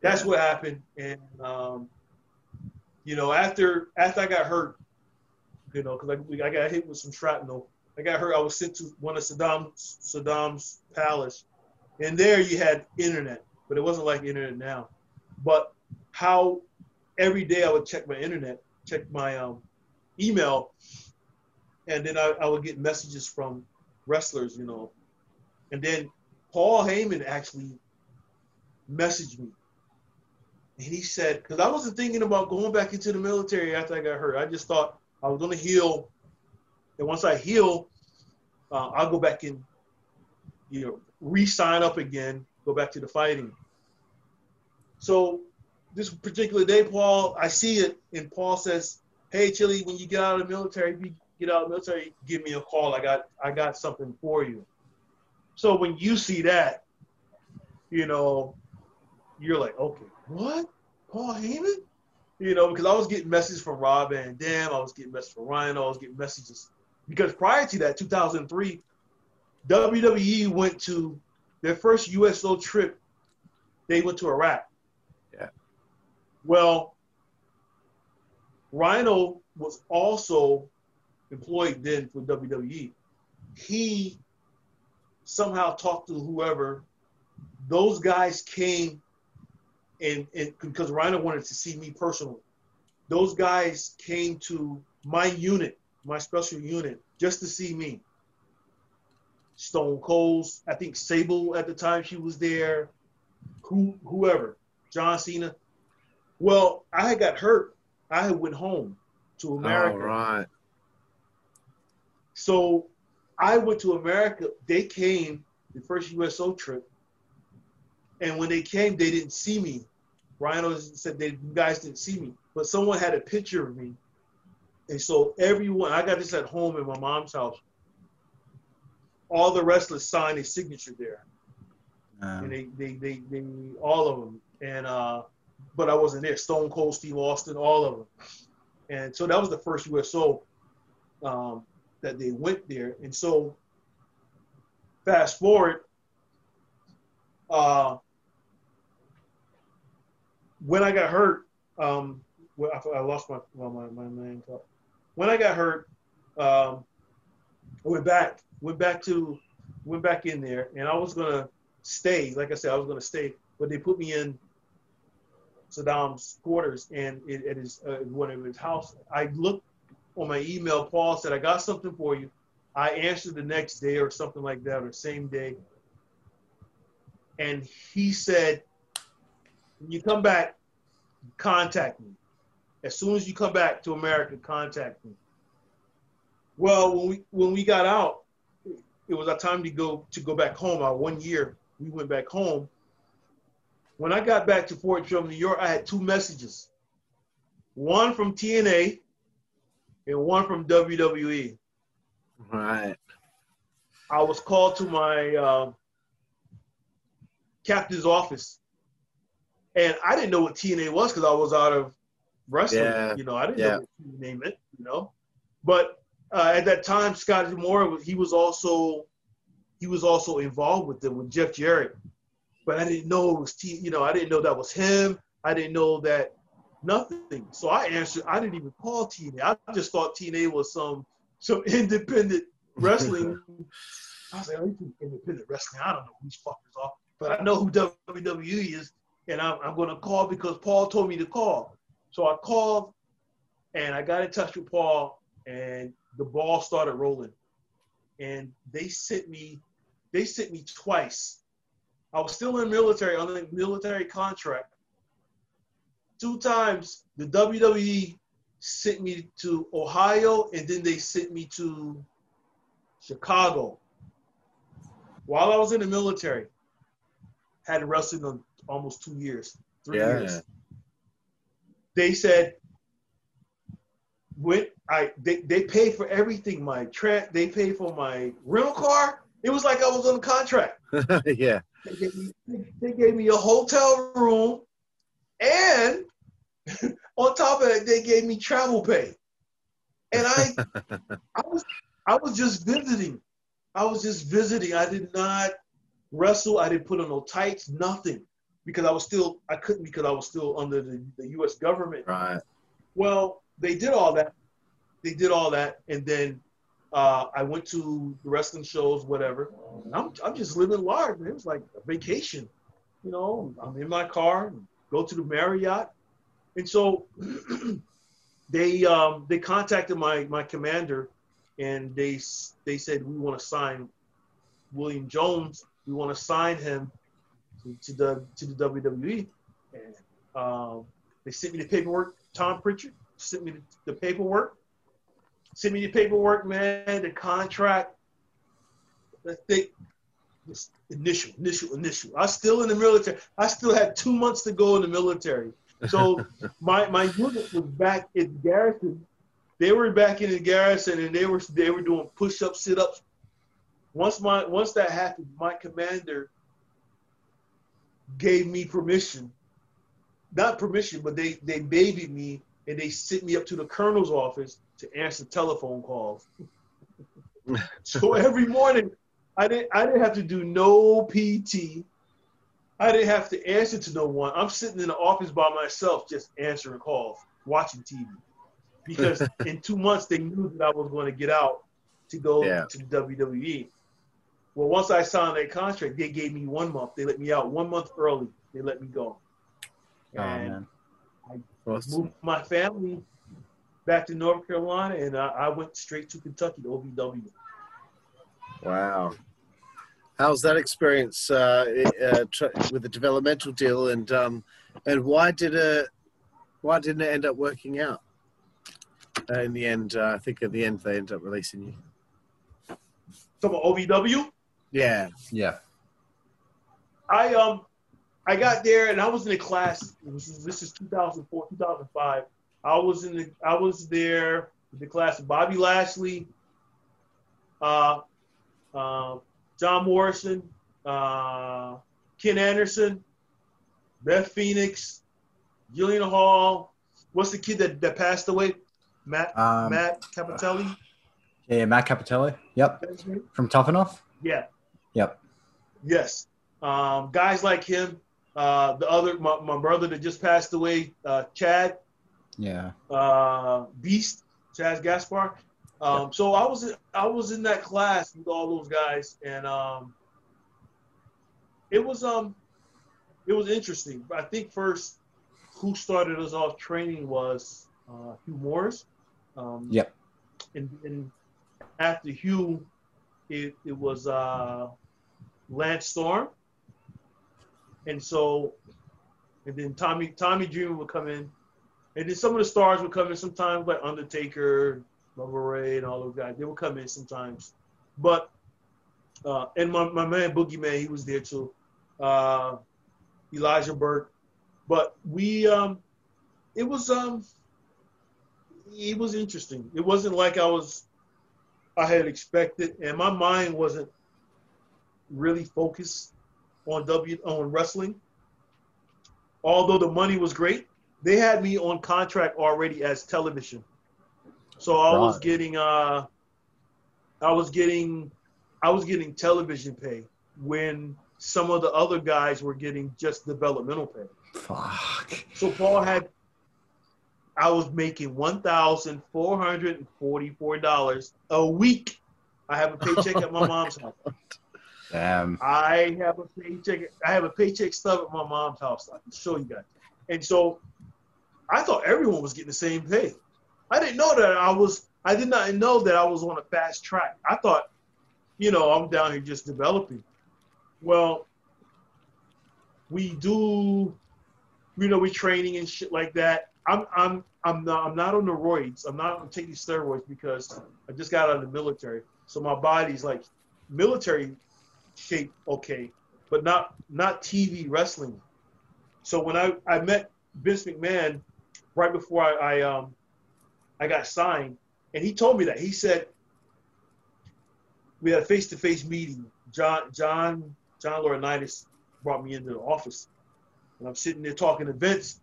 that's what happened. And um, you know, after after I got hurt, you know, because I, I got hit with some shrapnel. I got hurt. I was sent to one of Saddam's Saddam's palace, and there you had internet, but it wasn't like internet now. But how every day I would check my internet, check my um, email, and then I, I would get messages from wrestlers, you know. And then Paul Heyman actually messaged me. And he said, because I wasn't thinking about going back into the military after I got hurt. I just thought I was going to heal. And once I heal, uh, I'll go back in you know, re-sign up again, go back to the fighting. So this particular day, Paul, I see it, and Paul says, "Hey, Chilly, when you get out of the military, if you get out of the military, give me a call. I got I got something for you." So when you see that, you know, you're like, okay, what? Paul Heyman? You know, because I was getting messages from Rob Van Dam, I was getting messages from Ryan, I was getting messages because prior to that, 2003, WWE went to their first USO trip. They went to Iraq. Yeah. Well, Rhino was also employed then for WWE. He somehow talked to whoever. Those guys came and, and because Rhino wanted to see me personally. Those guys came to my unit, my special unit, just to see me. Stone Cold's, I think Sable at the time she was there, who whoever, John Cena. Well, I had got hurt. I had went home to America. All right. So I went to America. They came the first USO trip, and when they came, they didn't see me. Rhino said they you guys didn't see me, but someone had a picture of me, and so everyone I got this at home in my mom's house. All the wrestlers signed a signature there, Um, and they, they they they all of them, and uh, but I wasn't there. Stone Cold, Steve Austin, all of them, and so that was the first USO um, that they went there, and so fast forward. Uh, when I got hurt, um, well, I, I lost my well, my my main thought. When I got hurt, um, I went back, went back to, went back in there, and I was gonna stay. Like I said, I was gonna stay, but they put me in Saddam's quarters and it, at his uh, one of his house. I looked on my email. Paul said, "I got something for you." I answered the next day or something like that, or same day, and he said, when you come back, contact me. As soon as you come back to America, contact me. Well, when we when we got out, it was our time to go to go back home. Our one year, we went back home. When I got back to Fort Drum, New York, I had two messages. One from TNA and one from WWE. Right. I was called to my uh, captain's office, and I didn't know what TNA was because I was out of wrestling. Yeah. You know, I didn't Yeah. know what TNA meant. You know, but uh, at that time, Scott D'Amore he was also he was also involved with them with Jeff Jarrett, but I didn't know it was T. You know, I didn't know that was him. I didn't know that nothing. So I answered. I didn't even call TNA. I just thought TNA was some some independent wrestling. I was like, oh, independent wrestling. I don't know who these fuckers are, but I know who WWE is, and I'm, I'm going to call because Paul told me to call. So I called, and I got in touch with Paul, and the ball started rolling, and they sent me, they sent me twice. I was still in military on a military contract. Two times the WWE sent me to Ohio, and then they sent me to Chicago. While I was in the military, had wrestled in almost two years, three Yeah. years. They said, when I they, they paid for everything, my tra- they paid for my rental car. It was like I was on a contract. yeah. They gave me, they gave me a hotel room, and on top of that, they gave me travel pay. And I, I was, I was just visiting. I was just visiting. I did not wrestle. I didn't put on no tights, nothing, because I was still, I couldn't because I was still under the, the U.S. government. Right. Well, they did all that. They did all that, and then uh, I went to the wrestling shows, whatever. I'm, I'm just living large, man. It was like a vacation. You know, I'm in my car, go to the Marriott, and so they um, they contacted my my commander, and they they said we want to sign William Jones. We want to sign him to, to the to the WWE, and um, they sent me the paperwork. Tom Pritchard sent me the, the paperwork. Sent me the paperwork, man. The contract. I think Just initial, initial, initial. I was still in the military. I still had two months to go in the military. So my my unit was back in garrison. They were back in the garrison and they were they were doing push ups, sit ups. Once my once that happened, my commander gave me permission. Not permission, but they they babied me and they sent me up to the colonel's office to answer telephone calls. so every morning, I didn't I didn't have to do no PT. I didn't have to answer to no one. I'm sitting in the office by myself, just answering calls, watching TV. Because in two months they knew that I was going to get out to go Yeah. to WWE. Well, once I signed that contract, they gave me one month. They let me out one month early. They let me go. Oh And man. Awesome. moved my family back to North Carolina, and I, I went straight to Kentucky to OVW. Wow. How's that experience uh, uh, tr- with the developmental deal, and um, and why did it why didn't it end up working out? Uh, in the end, uh, I think at the end they ended up releasing you. So OVW, Yeah. Yeah. I um I got there and I was in a class. This is, this is 2004, 2005. I was in the I was there the class of Bobby Lashley, uh, uh, John Morrison, uh, Ken Anderson, Beth Phoenix, Jillian Hall. What's the kid that, that passed away? Matt Um, Matt Cappotelli. Yeah, Matt Cappotelli. Yep. That's his name? From Tough Enough. Yeah. Yep. Yes. Um, guys like him. Uh, the other, my, my brother that just passed away, uh, Shad Yeah. uh, Beast, Shad Gaspard. Um, So I was in, I was in that class with all those guys, and um, it was um, it was interesting. I think first, who started us off training was uh, Hugh Morrus. Um, Yep. And, and after Hugh, it, it was uh, Lance Storm. And so, and then Tommy Tommy Dreamer would come in, and then some of the stars would come in sometimes, like Undertaker, Bubba Ray, and all those guys. They would come in sometimes, but uh, and my, my man Boogeyman, he was there too. Uh, Elijah Burke, but we um, it was um, it was interesting. It wasn't like I was I had expected, and my mind wasn't really focused on W on wrestling. Although the money was great, they had me on contract already as television. So I was getting uh I was getting I was getting television pay when some of the other guys were getting just developmental pay. Fuck. So Paul had I was making one thousand four hundred and forty four dollars a week. I have a paycheck at my mom's house. Damn. I have a paycheck. I have a paycheck stub at my mom's house. I can show you guys. And so, I thought everyone was getting the same pay. I didn't know that I was. I did not know that I was on a fast track. I thought, you know, I'm down here just developing. Well, we do, you know, we training and shit like that. I'm I'm I'm not I'm not on the roids. I'm not taking steroids because I just got out of the military. So my body's like military shape okay, but not not TV wrestling. So when I, I met Vince McMahon right before I, I um I got signed, and he told me that he said we had a face to face meeting. John John John Laurinaitis brought me into the office, and I'm sitting there talking to Vince.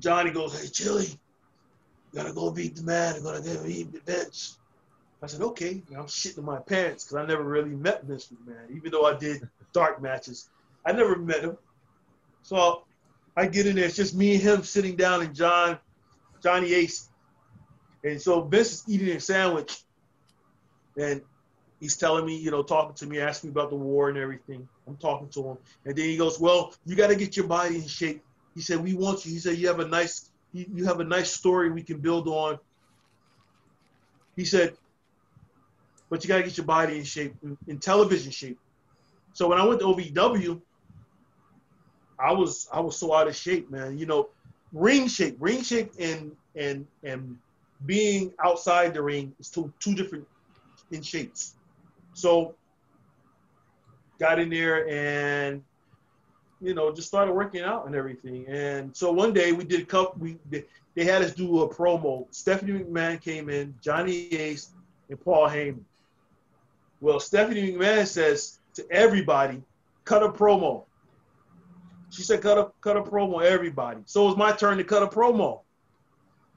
Johnny goes, "Hey, Chilly, gotta go beat the man. I'm gonna go beat the bench." I said, okay. And I'm shitting my pants because I never really met Vince McMahon, even though I did dark matches. I never met him. So I get in there. It's just me and him sitting down and John, Johnny Ace. And so Vince is eating a sandwich. And he's telling me, you know, talking to me, asking me about the war and everything. I'm talking to him. And then he goes, well, you got to get your body in shape. He said, we want you. He said, you have a nice, you have a nice story we can build on. He said, but you got to get your body in shape, in television shape. So when I went to OVW, I was I was so out of shape, man. You know, ring shape, ring shape, and and and being outside the ring is two two different in shapes. So got in there and you know just started working out and everything. And so one day we did a couple. We they had us do a promo. Stephanie McMahon came in, Johnny Ace, and Paul Heyman. Well, Stephanie McMahon says to everybody, cut a promo. She said, cut a cut a promo, everybody. So it was my turn to cut a promo.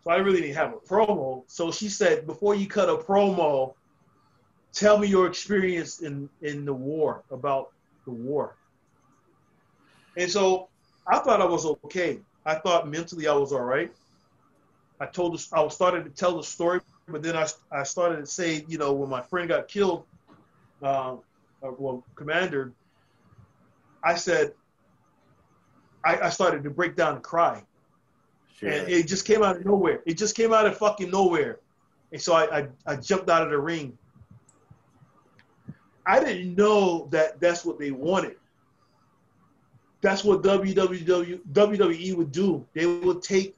So I really didn't have a promo. So she said, before you cut a promo, tell me your experience in in the war about the war. And so I thought I was okay. I thought mentally I was all right. I told us I starting to tell the story, but then I, I started to say, you know, when my friend got killed, uh, uh, well, commander, I said, I, I started to break down and cry. Sure. And it just came out of nowhere. It just came out of fucking nowhere. And so I, I, I jumped out of the ring. I didn't know that that's what they wanted. That's what WWE, WWE would do. They would take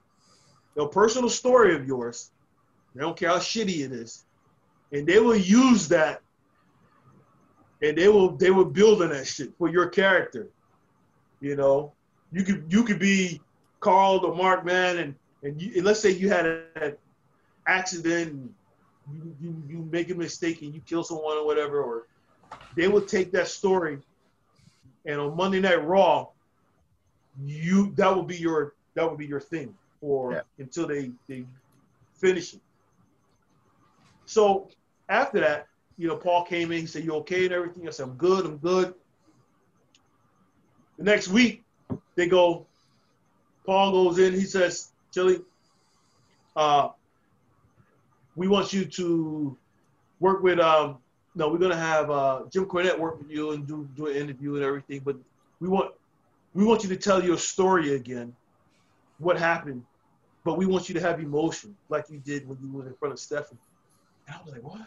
a personal story of yours, they don't care how shitty it is, and they will use that and they will they will build on that shit for your character. You know, you could you could be Carl or Mark, man, and and, you, and let's say you had an accident, and you, you you make a mistake and you kill someone or whatever, or they will take that story, and on Monday Night Raw, you that will be your that will be your thing for yeah. until they they finish it. So after that, you know, Paul came in, he said, You okay and everything? I said, I'm good, I'm good. The next week, they go, Paul goes in, he says, Chilly, uh, we want you to work with um no, we're gonna have uh, Jim Cornette work with you and do do an interview and everything, but we want we want you to tell your story again, what happened, but we want you to have emotion like you did when you were in front of Stephanie. And I was like, what? I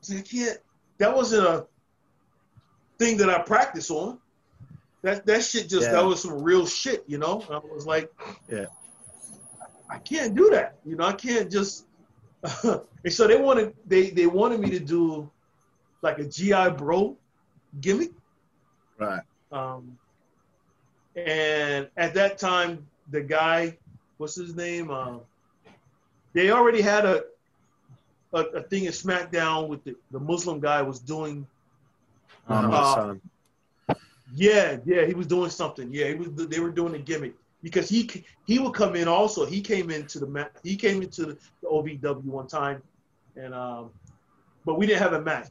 was like, I can't. That wasn't a thing that I practice on. That that shit just yeah. that was some real shit, you know. I was like, yeah, I can't do that. You know, I can't just. and so they wanted they they wanted me to do like a GI Bro gimmick. Right. Um, and at that time, the guy, what's his name? Uh, they already had a, a, a thing in SmackDown with the, the Muslim guy was doing. Uh, yeah, yeah, he was doing something. Yeah, he was. They were doing a gimmick because he he would come in also. He came into the he came into the, OVW one time, and um, but we didn't have a match.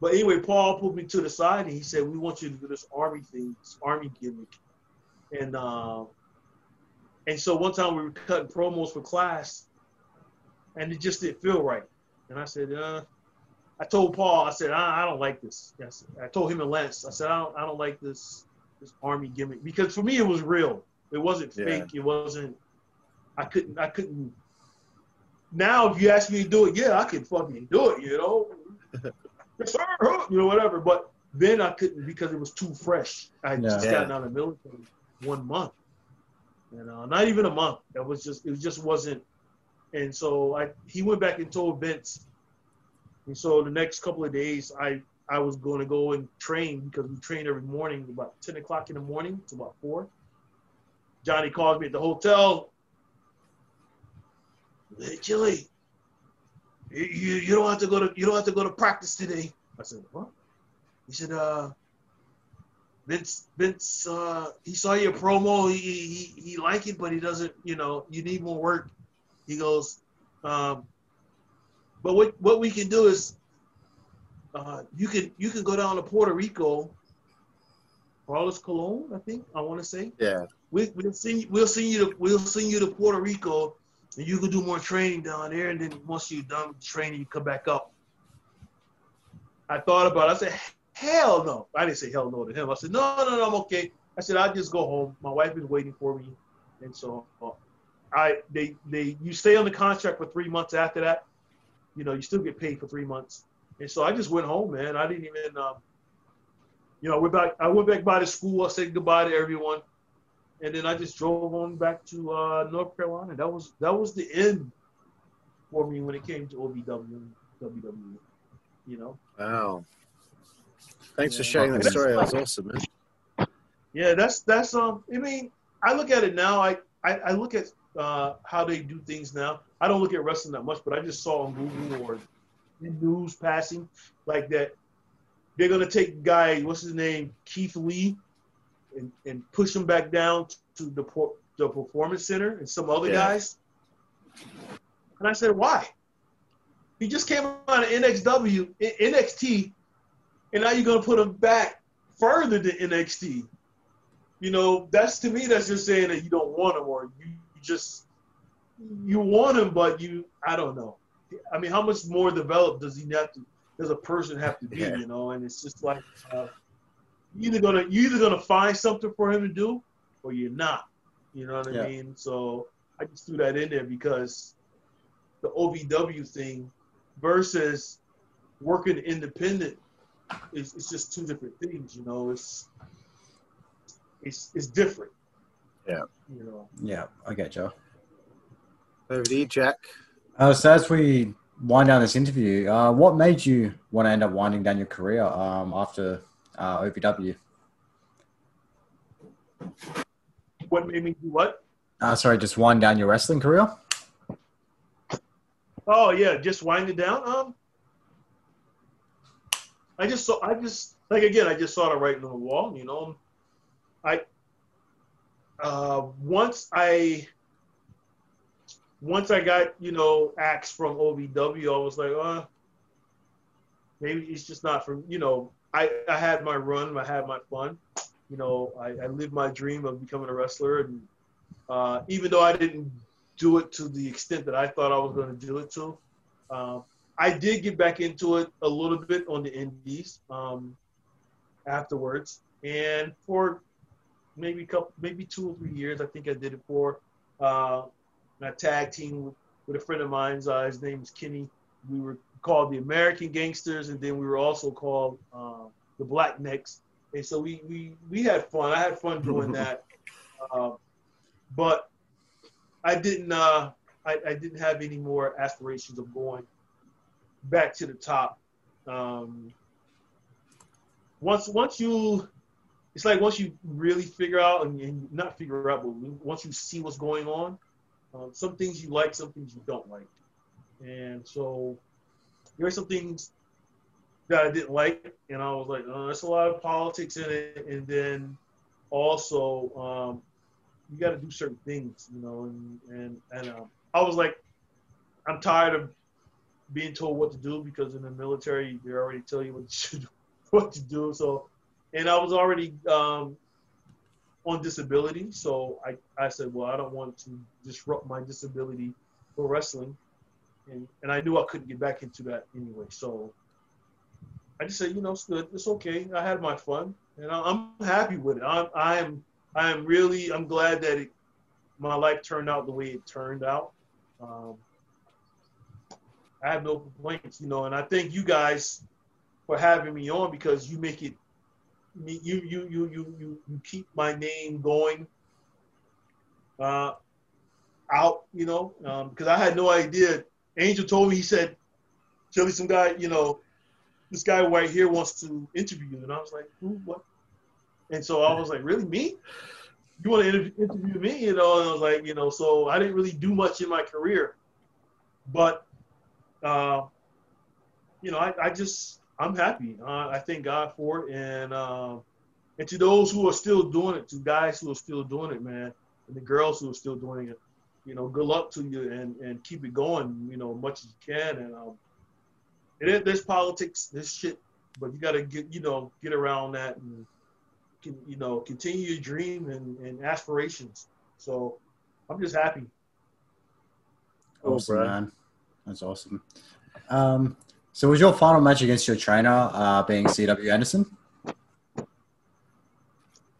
But anyway, Paul pulled me to the side and he said, "We want you to do this army thing, this army gimmick." And uh, and so one time we were cutting promos for class, and it just didn't feel right. And I said, uh, I told Paul, I said, I, I don't like this. Yes, I told him and Lance, I said, I don't, I don't like this this army gimmick because for me it was real. It wasn't fake. It wasn't. I couldn't. I couldn't. Now, if you ask me to do it, yeah, I can fucking do it. You know. yes, sir, you know, whatever. But then I couldn't because it was too fresh. I yeah. just gotten out of the military one month, and uh, not even a month. That was just it just wasn't. And so I he went back and told Vince. And so the next couple of days, I I was going to go and train because we train every morning about ten o'clock in the morning to about four. Johnny calls me at the hotel. Hey, Chilly, you, you don't have to go to you don't have to go to practice today. I said, what? He said, uh, Vince, Vince, uh, he saw your promo. He, he, he liked it, but he doesn't, you know, you need more work. He goes, um, but what, what we can do is, uh, you can, you can go down to Puerto Rico, Carlos Colon, I think I want to say. Yeah. We, we'll send, we'll send you to, we'll send you to Puerto Rico and you can do more training down there. And then once you're done with training, you come back up. I thought about it. I said, hell no. I didn't say hell no to him. I said, no, no, no, I'm okay. I said, I'll just go home. My wife is waiting for me. And so uh, I, they, they, you stay on the contract for three months after that. You know, you still get paid for three months. And so I just went home, man. I didn't even, um, you know, I went back, I went back by the school. I said goodbye to everyone and then I just drove on back to uh, North Carolina. That was that was the end for me when it came to OVW WWE. You know. Wow. Thanks Yeah. for sharing that story. That was awesome, man. Yeah, that's that's um. I mean, I look at it now. I I, I look at uh, how they do things now. I don't look at wrestling that much, but I just saw on Google or news passing like that. They're gonna take guy, what's his name, Keith Lee, and, and push him back down to the the performance center and some other Yeah. guys. And I said, why? He just came out of NXW, NXT, and now you're gonna put him back further to NXT. You know, that's to me, that's just saying that you don't want him, or you just you want him, but you I don't know. I mean, how much more developed does he have to? Does a person have to be? Yeah. You know, and it's just like uh, you either gonna you're either gonna find something for him to do, or you're not. You know what Yeah. I mean? So I just threw that in there because the OVW thing versus working independent is it's just two different things. You know, it's it's it's different. Yeah. You know. Yeah, I get you. Over to you, Jack. Uh, so as we wind down this interview, uh, what made you want to end up winding down your career um, after uh, OVW? What made me do what? Uh, sorry, just wind down your wrestling career. Oh yeah, just wind it down. Um, I just saw. I just like again. I just saw the writing on the wall. You know, I uh, once I once I got you know acts from OVW, I was like, uh, maybe it's just not for you know. I I had my run. I had my fun. You know, I, I lived my dream of becoming a wrestler, and uh, even though I didn't do it to the extent that I thought I was going to do it to. Um, I did get back into it a little bit on the indies um, afterwards, and for maybe a couple, maybe two or three years, I think I did it for. Uh, I tag team with, with a friend of mine's. Uh, his name is Kenny. We were called the American Gangsters, and then we were also called uh, the Black Necks. And so we we we had fun. I had fun doing that. Uh, but I didn't uh, I, I didn't have any more aspirations of going back to the top. Um, once once you it's like once you really figure out and, not figure out, but once you see what's going on, um, some things you like, some things you don't like, and so there are some things that I didn't like, and I was like, oh, there's a lot of politics in it, and then also um, you got to do certain things, you know, and and and um, I was like, I'm tired of being told what to do because in the military they already tell you what you should, what to do. So, and I was already um, on disability, so I I said, well, I don't want to disrupt my disability for wrestling, and and I knew I couldn't get back into that anyway, so. I just said, you know, it's good. It's okay. I had my fun, and I- I'm happy with it. I'm, I am I am really I'm glad that it, my life turned out the way it turned out. Um, I have no complaints, you know, and I thank you guys for having me on because you make it you you you you you, keep my name going uh, out, you know, because I had no idea. Angel told me he said, "Chilly, some guy, you know, this guy right here wants to interview you," and I was like, "Who? What?" And so I was like, "Really, me?" you want to interview, interview me, you know, and I was like, you know, so I didn't really do much in my career, but, uh, you know, I, I just, I'm happy. Uh, I thank God for it. And, uh, and to those who are still doing it, to guys who are still doing it, man, and the girls who are still doing it, you know, good luck to you and, and keep it going, you know, much as you can. And, um, it is, there's politics, there's shit, but you got to get, you know, get around that and, can, you know, continue your dream and, and aspirations. So I'm just happy. Awesome, bro. man. That's awesome. Um, so was your final match against your trainer uh, being CW Anderson?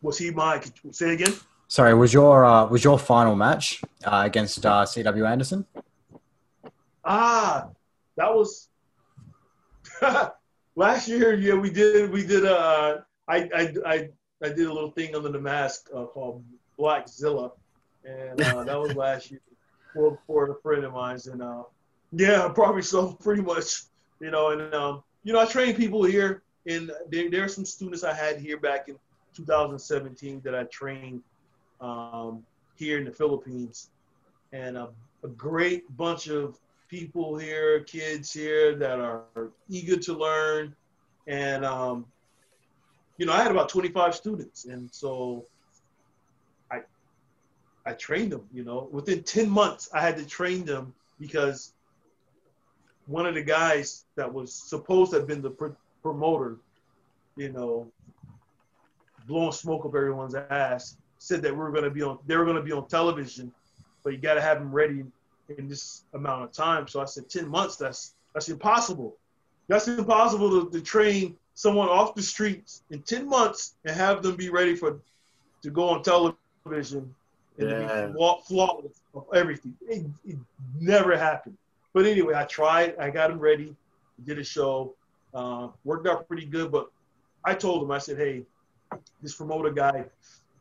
Was he my, say again? Sorry, was your uh, was your final match uh, against uh, CW Anderson? Ah, that was last year. Yeah, we did, we did, uh, I, I, I, I did a little thing under the mask uh, called Blackzilla. And uh, that was last year for, for a friend of mine's. And uh, yeah, probably so, pretty much, you know, and, um, you know, I train people here and there, there are some students I had here back in 2017 that I trained um, here in the Philippines, and a, a great bunch of people here, kids here that are eager to learn, and um, you know, I had about 25 students, and so I I trained them. You know, within 10 months, I had to train them because one of the guys that was supposed to have been the pr- promoter, you know, blowing smoke up everyone's ass, said that we were going to be on, they were going to be on television, but you got to have them ready in this amount of time. So I said, 10 months, that's, that's impossible. That's impossible to, to train someone off the streets in 10 months and have them be ready for, to go on television and Yeah. to be flawless of everything. It, it never happened. But anyway, I tried. I got him ready. Did a show. Uh, worked out pretty good. But I told him, I said, hey, this promoter guy,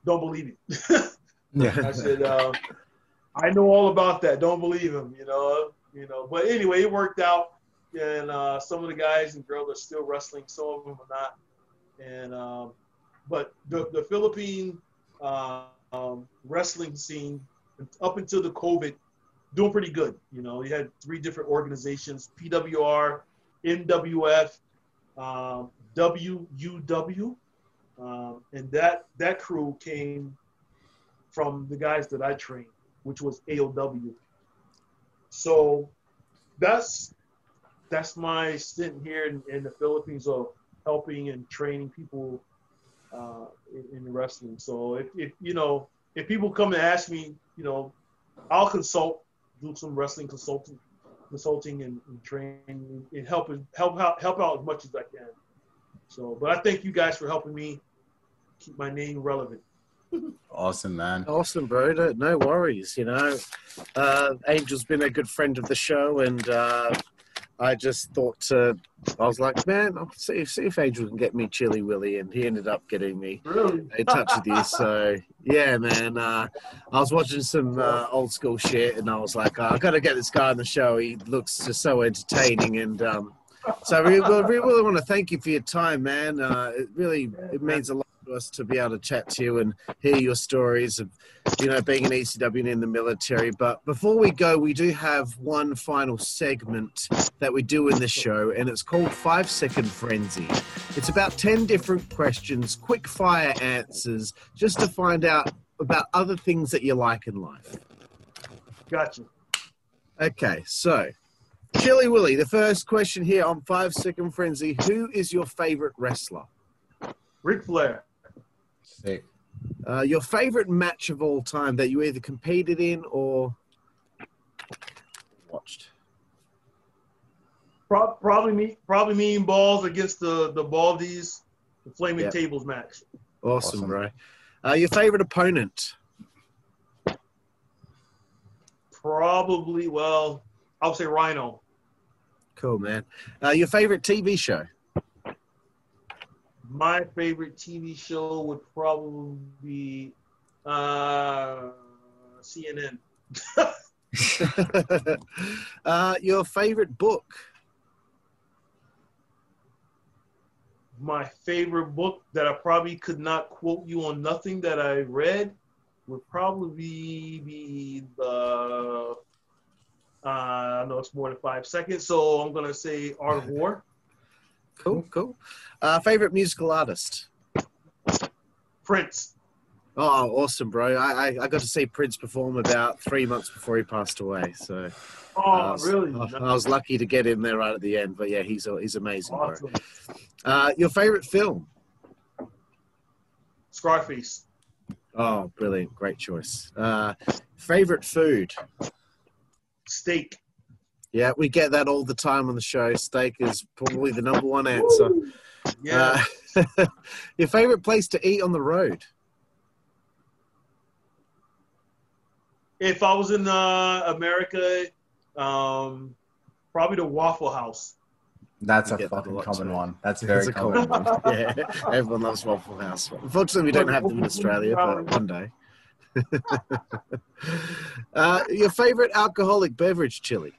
don't believe it. I said, uh, I know all about that. Don't believe him, you know. You know. But anyway, it worked out, and uh, some of the guys and girls are still wrestling. Some of them are not. And um, but the the Philippine uh, um, wrestling scene up until the COVID, doing pretty good. You know, you had three different organizations: PWR, NWF, um, WUW, um, and that that crew came from the guys that I trained, which was AOW. So that's that's my stint here in, in the Philippines of helping and training people uh, in, in wrestling. So if, if you know if people come and ask me, you know, I'll consult, do some wrestling consulting, consulting and, and training and help help out help out as much as I can. So, but I thank you guys for helping me keep my name relevant. Awesome, man. Awesome, bro. No, no worries. You know, uh, Angel's been a good friend of the show, and uh, I just thought uh, I was like, man, I'll see, see if Angel can get me Chilly Willy, and he ended up getting me Really? in touch with you. So yeah, man. Uh, I was watching some uh, old school shit, and I was like, oh, I got to get this guy on the show. He looks just so entertaining, and um, so we, we really, want to thank you for your time, man. Uh, it really it means a lot us to be able to chat to you and hear your stories of you know being an ECW and in the military. But before we go, we do have one final segment that we do in the show, and it's called Five Second Frenzy. It's about 10 different questions, quick fire answers, just to find out about other things that you like in life. Gotcha. Okay, so Chilly Willy, the first question here on Five Second Frenzy Who is your favorite wrestler? Ric Flair. Sick. Uh, your favorite match of all time that you either competed in or watched? Pro- probably me. Probably me and Balls against the the Baldies, the Flaming Yep. Tables match. Awesome, Awesome. bro. Uh, your favorite opponent? Probably. Well, I'll say Rhino. Cool, man. Uh, your favorite TV show? My favorite TV show would probably be uh, CNN. uh, your favorite book? My favorite book that I probably could not quote you on nothing that I read would probably be the. Uh, I know it's more than five seconds, so I'm gonna say Art of War. Cool, cool. Uh, favorite musical artist? Prince. Oh, awesome, bro. I, I, I got to see Prince perform about three months before he passed away. So Oh, I was, really? I, I was lucky to get in there right at the end. But yeah, he's he's amazing, bro. Uh, your favorite film? Scarface. Oh, brilliant. Great choice. Uh, favorite food? Steak. Yeah, we get that all the time on the show. Steak is probably the number one answer. Yeah. Uh, your favorite place to eat on the road? if I was in uh, America, um, probably the Waffle House. That's You a get that fucking common one. That's very a common. common one. Yeah, everyone loves Waffle House. Unfortunately, we don't have them in Australia, but one day. uh, your favorite alcoholic beverage, Chilly?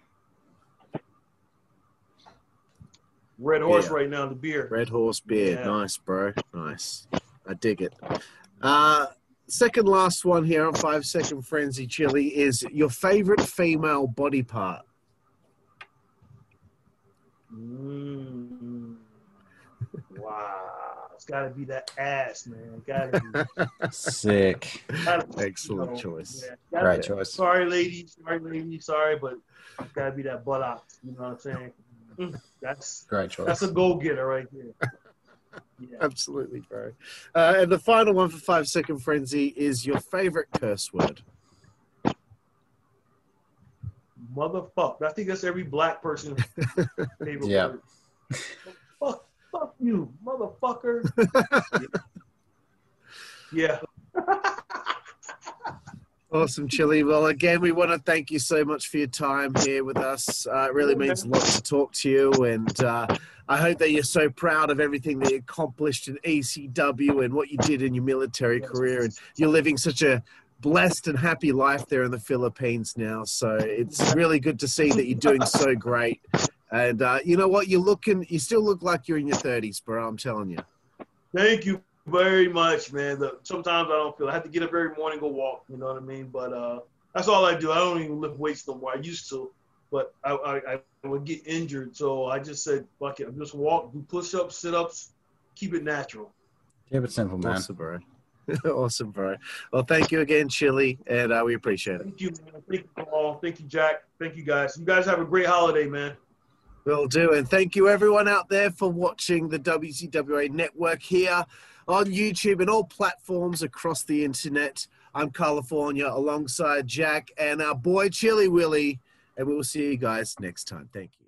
Red Horse Yeah. right now, the beer. Red Horse beer. Yeah. Nice, bro. Nice. I dig it. Uh, second last one here on Five Second Frenzy Chilly is your favorite female body part. Mm. Wow, it's got to be that ass, man. Got to be. Sick. Gotta be, Excellent you know, choice. yeah, gotta Right be- choice. Sorry, ladies. Sorry, ladies. Sorry, but it's got to be that buttocks. You know what I'm saying? That's Great choice. that's a go getter right there. Yeah. Absolutely, bro. Uh, and the final one for Five Second Frenzy is your favorite curse word. Motherfuck. I think that's every black person's favorite Yeah. word. Fuck, fuck you, motherfucker. yeah. Awesome, Chilly. Well, again, we want to thank you so much for your time here with us. Uh, it really means a lot to talk to you, and uh, I hope that you're so proud of everything that you accomplished in ECW and what you did in your military career, and you're living such a blessed and happy life there in the Philippines now. So it's really good to see that you're doing so great. And uh, you know what? You're looking, you still look like you're in your 30s, bro. I'm telling you. Thank you very much, man. Look, sometimes I don't feel I have to get up every morning go walk. You know what I mean? But uh, that's all I do. I don't even lift weights no more. I used to, but I, I, I would get injured, so I just said, "Fuck it, I'm just walk, do push-ups, sit-ups, keep it natural." Keep it simple, man. Awesome, bro. awesome, bro. Well, thank you again, Chilly, and uh, we appreciate it. Thank you, man. Thank you all. Thank you, Jack. Thank you, guys. You guys have a great holiday, man. Will do. And thank you, everyone out there, for watching the WCWA network here on YouTube and all platforms across the internet. I'm Karlifornia alongside Jack and our boy Chilly Willy, and we will see you guys next time. Thank you.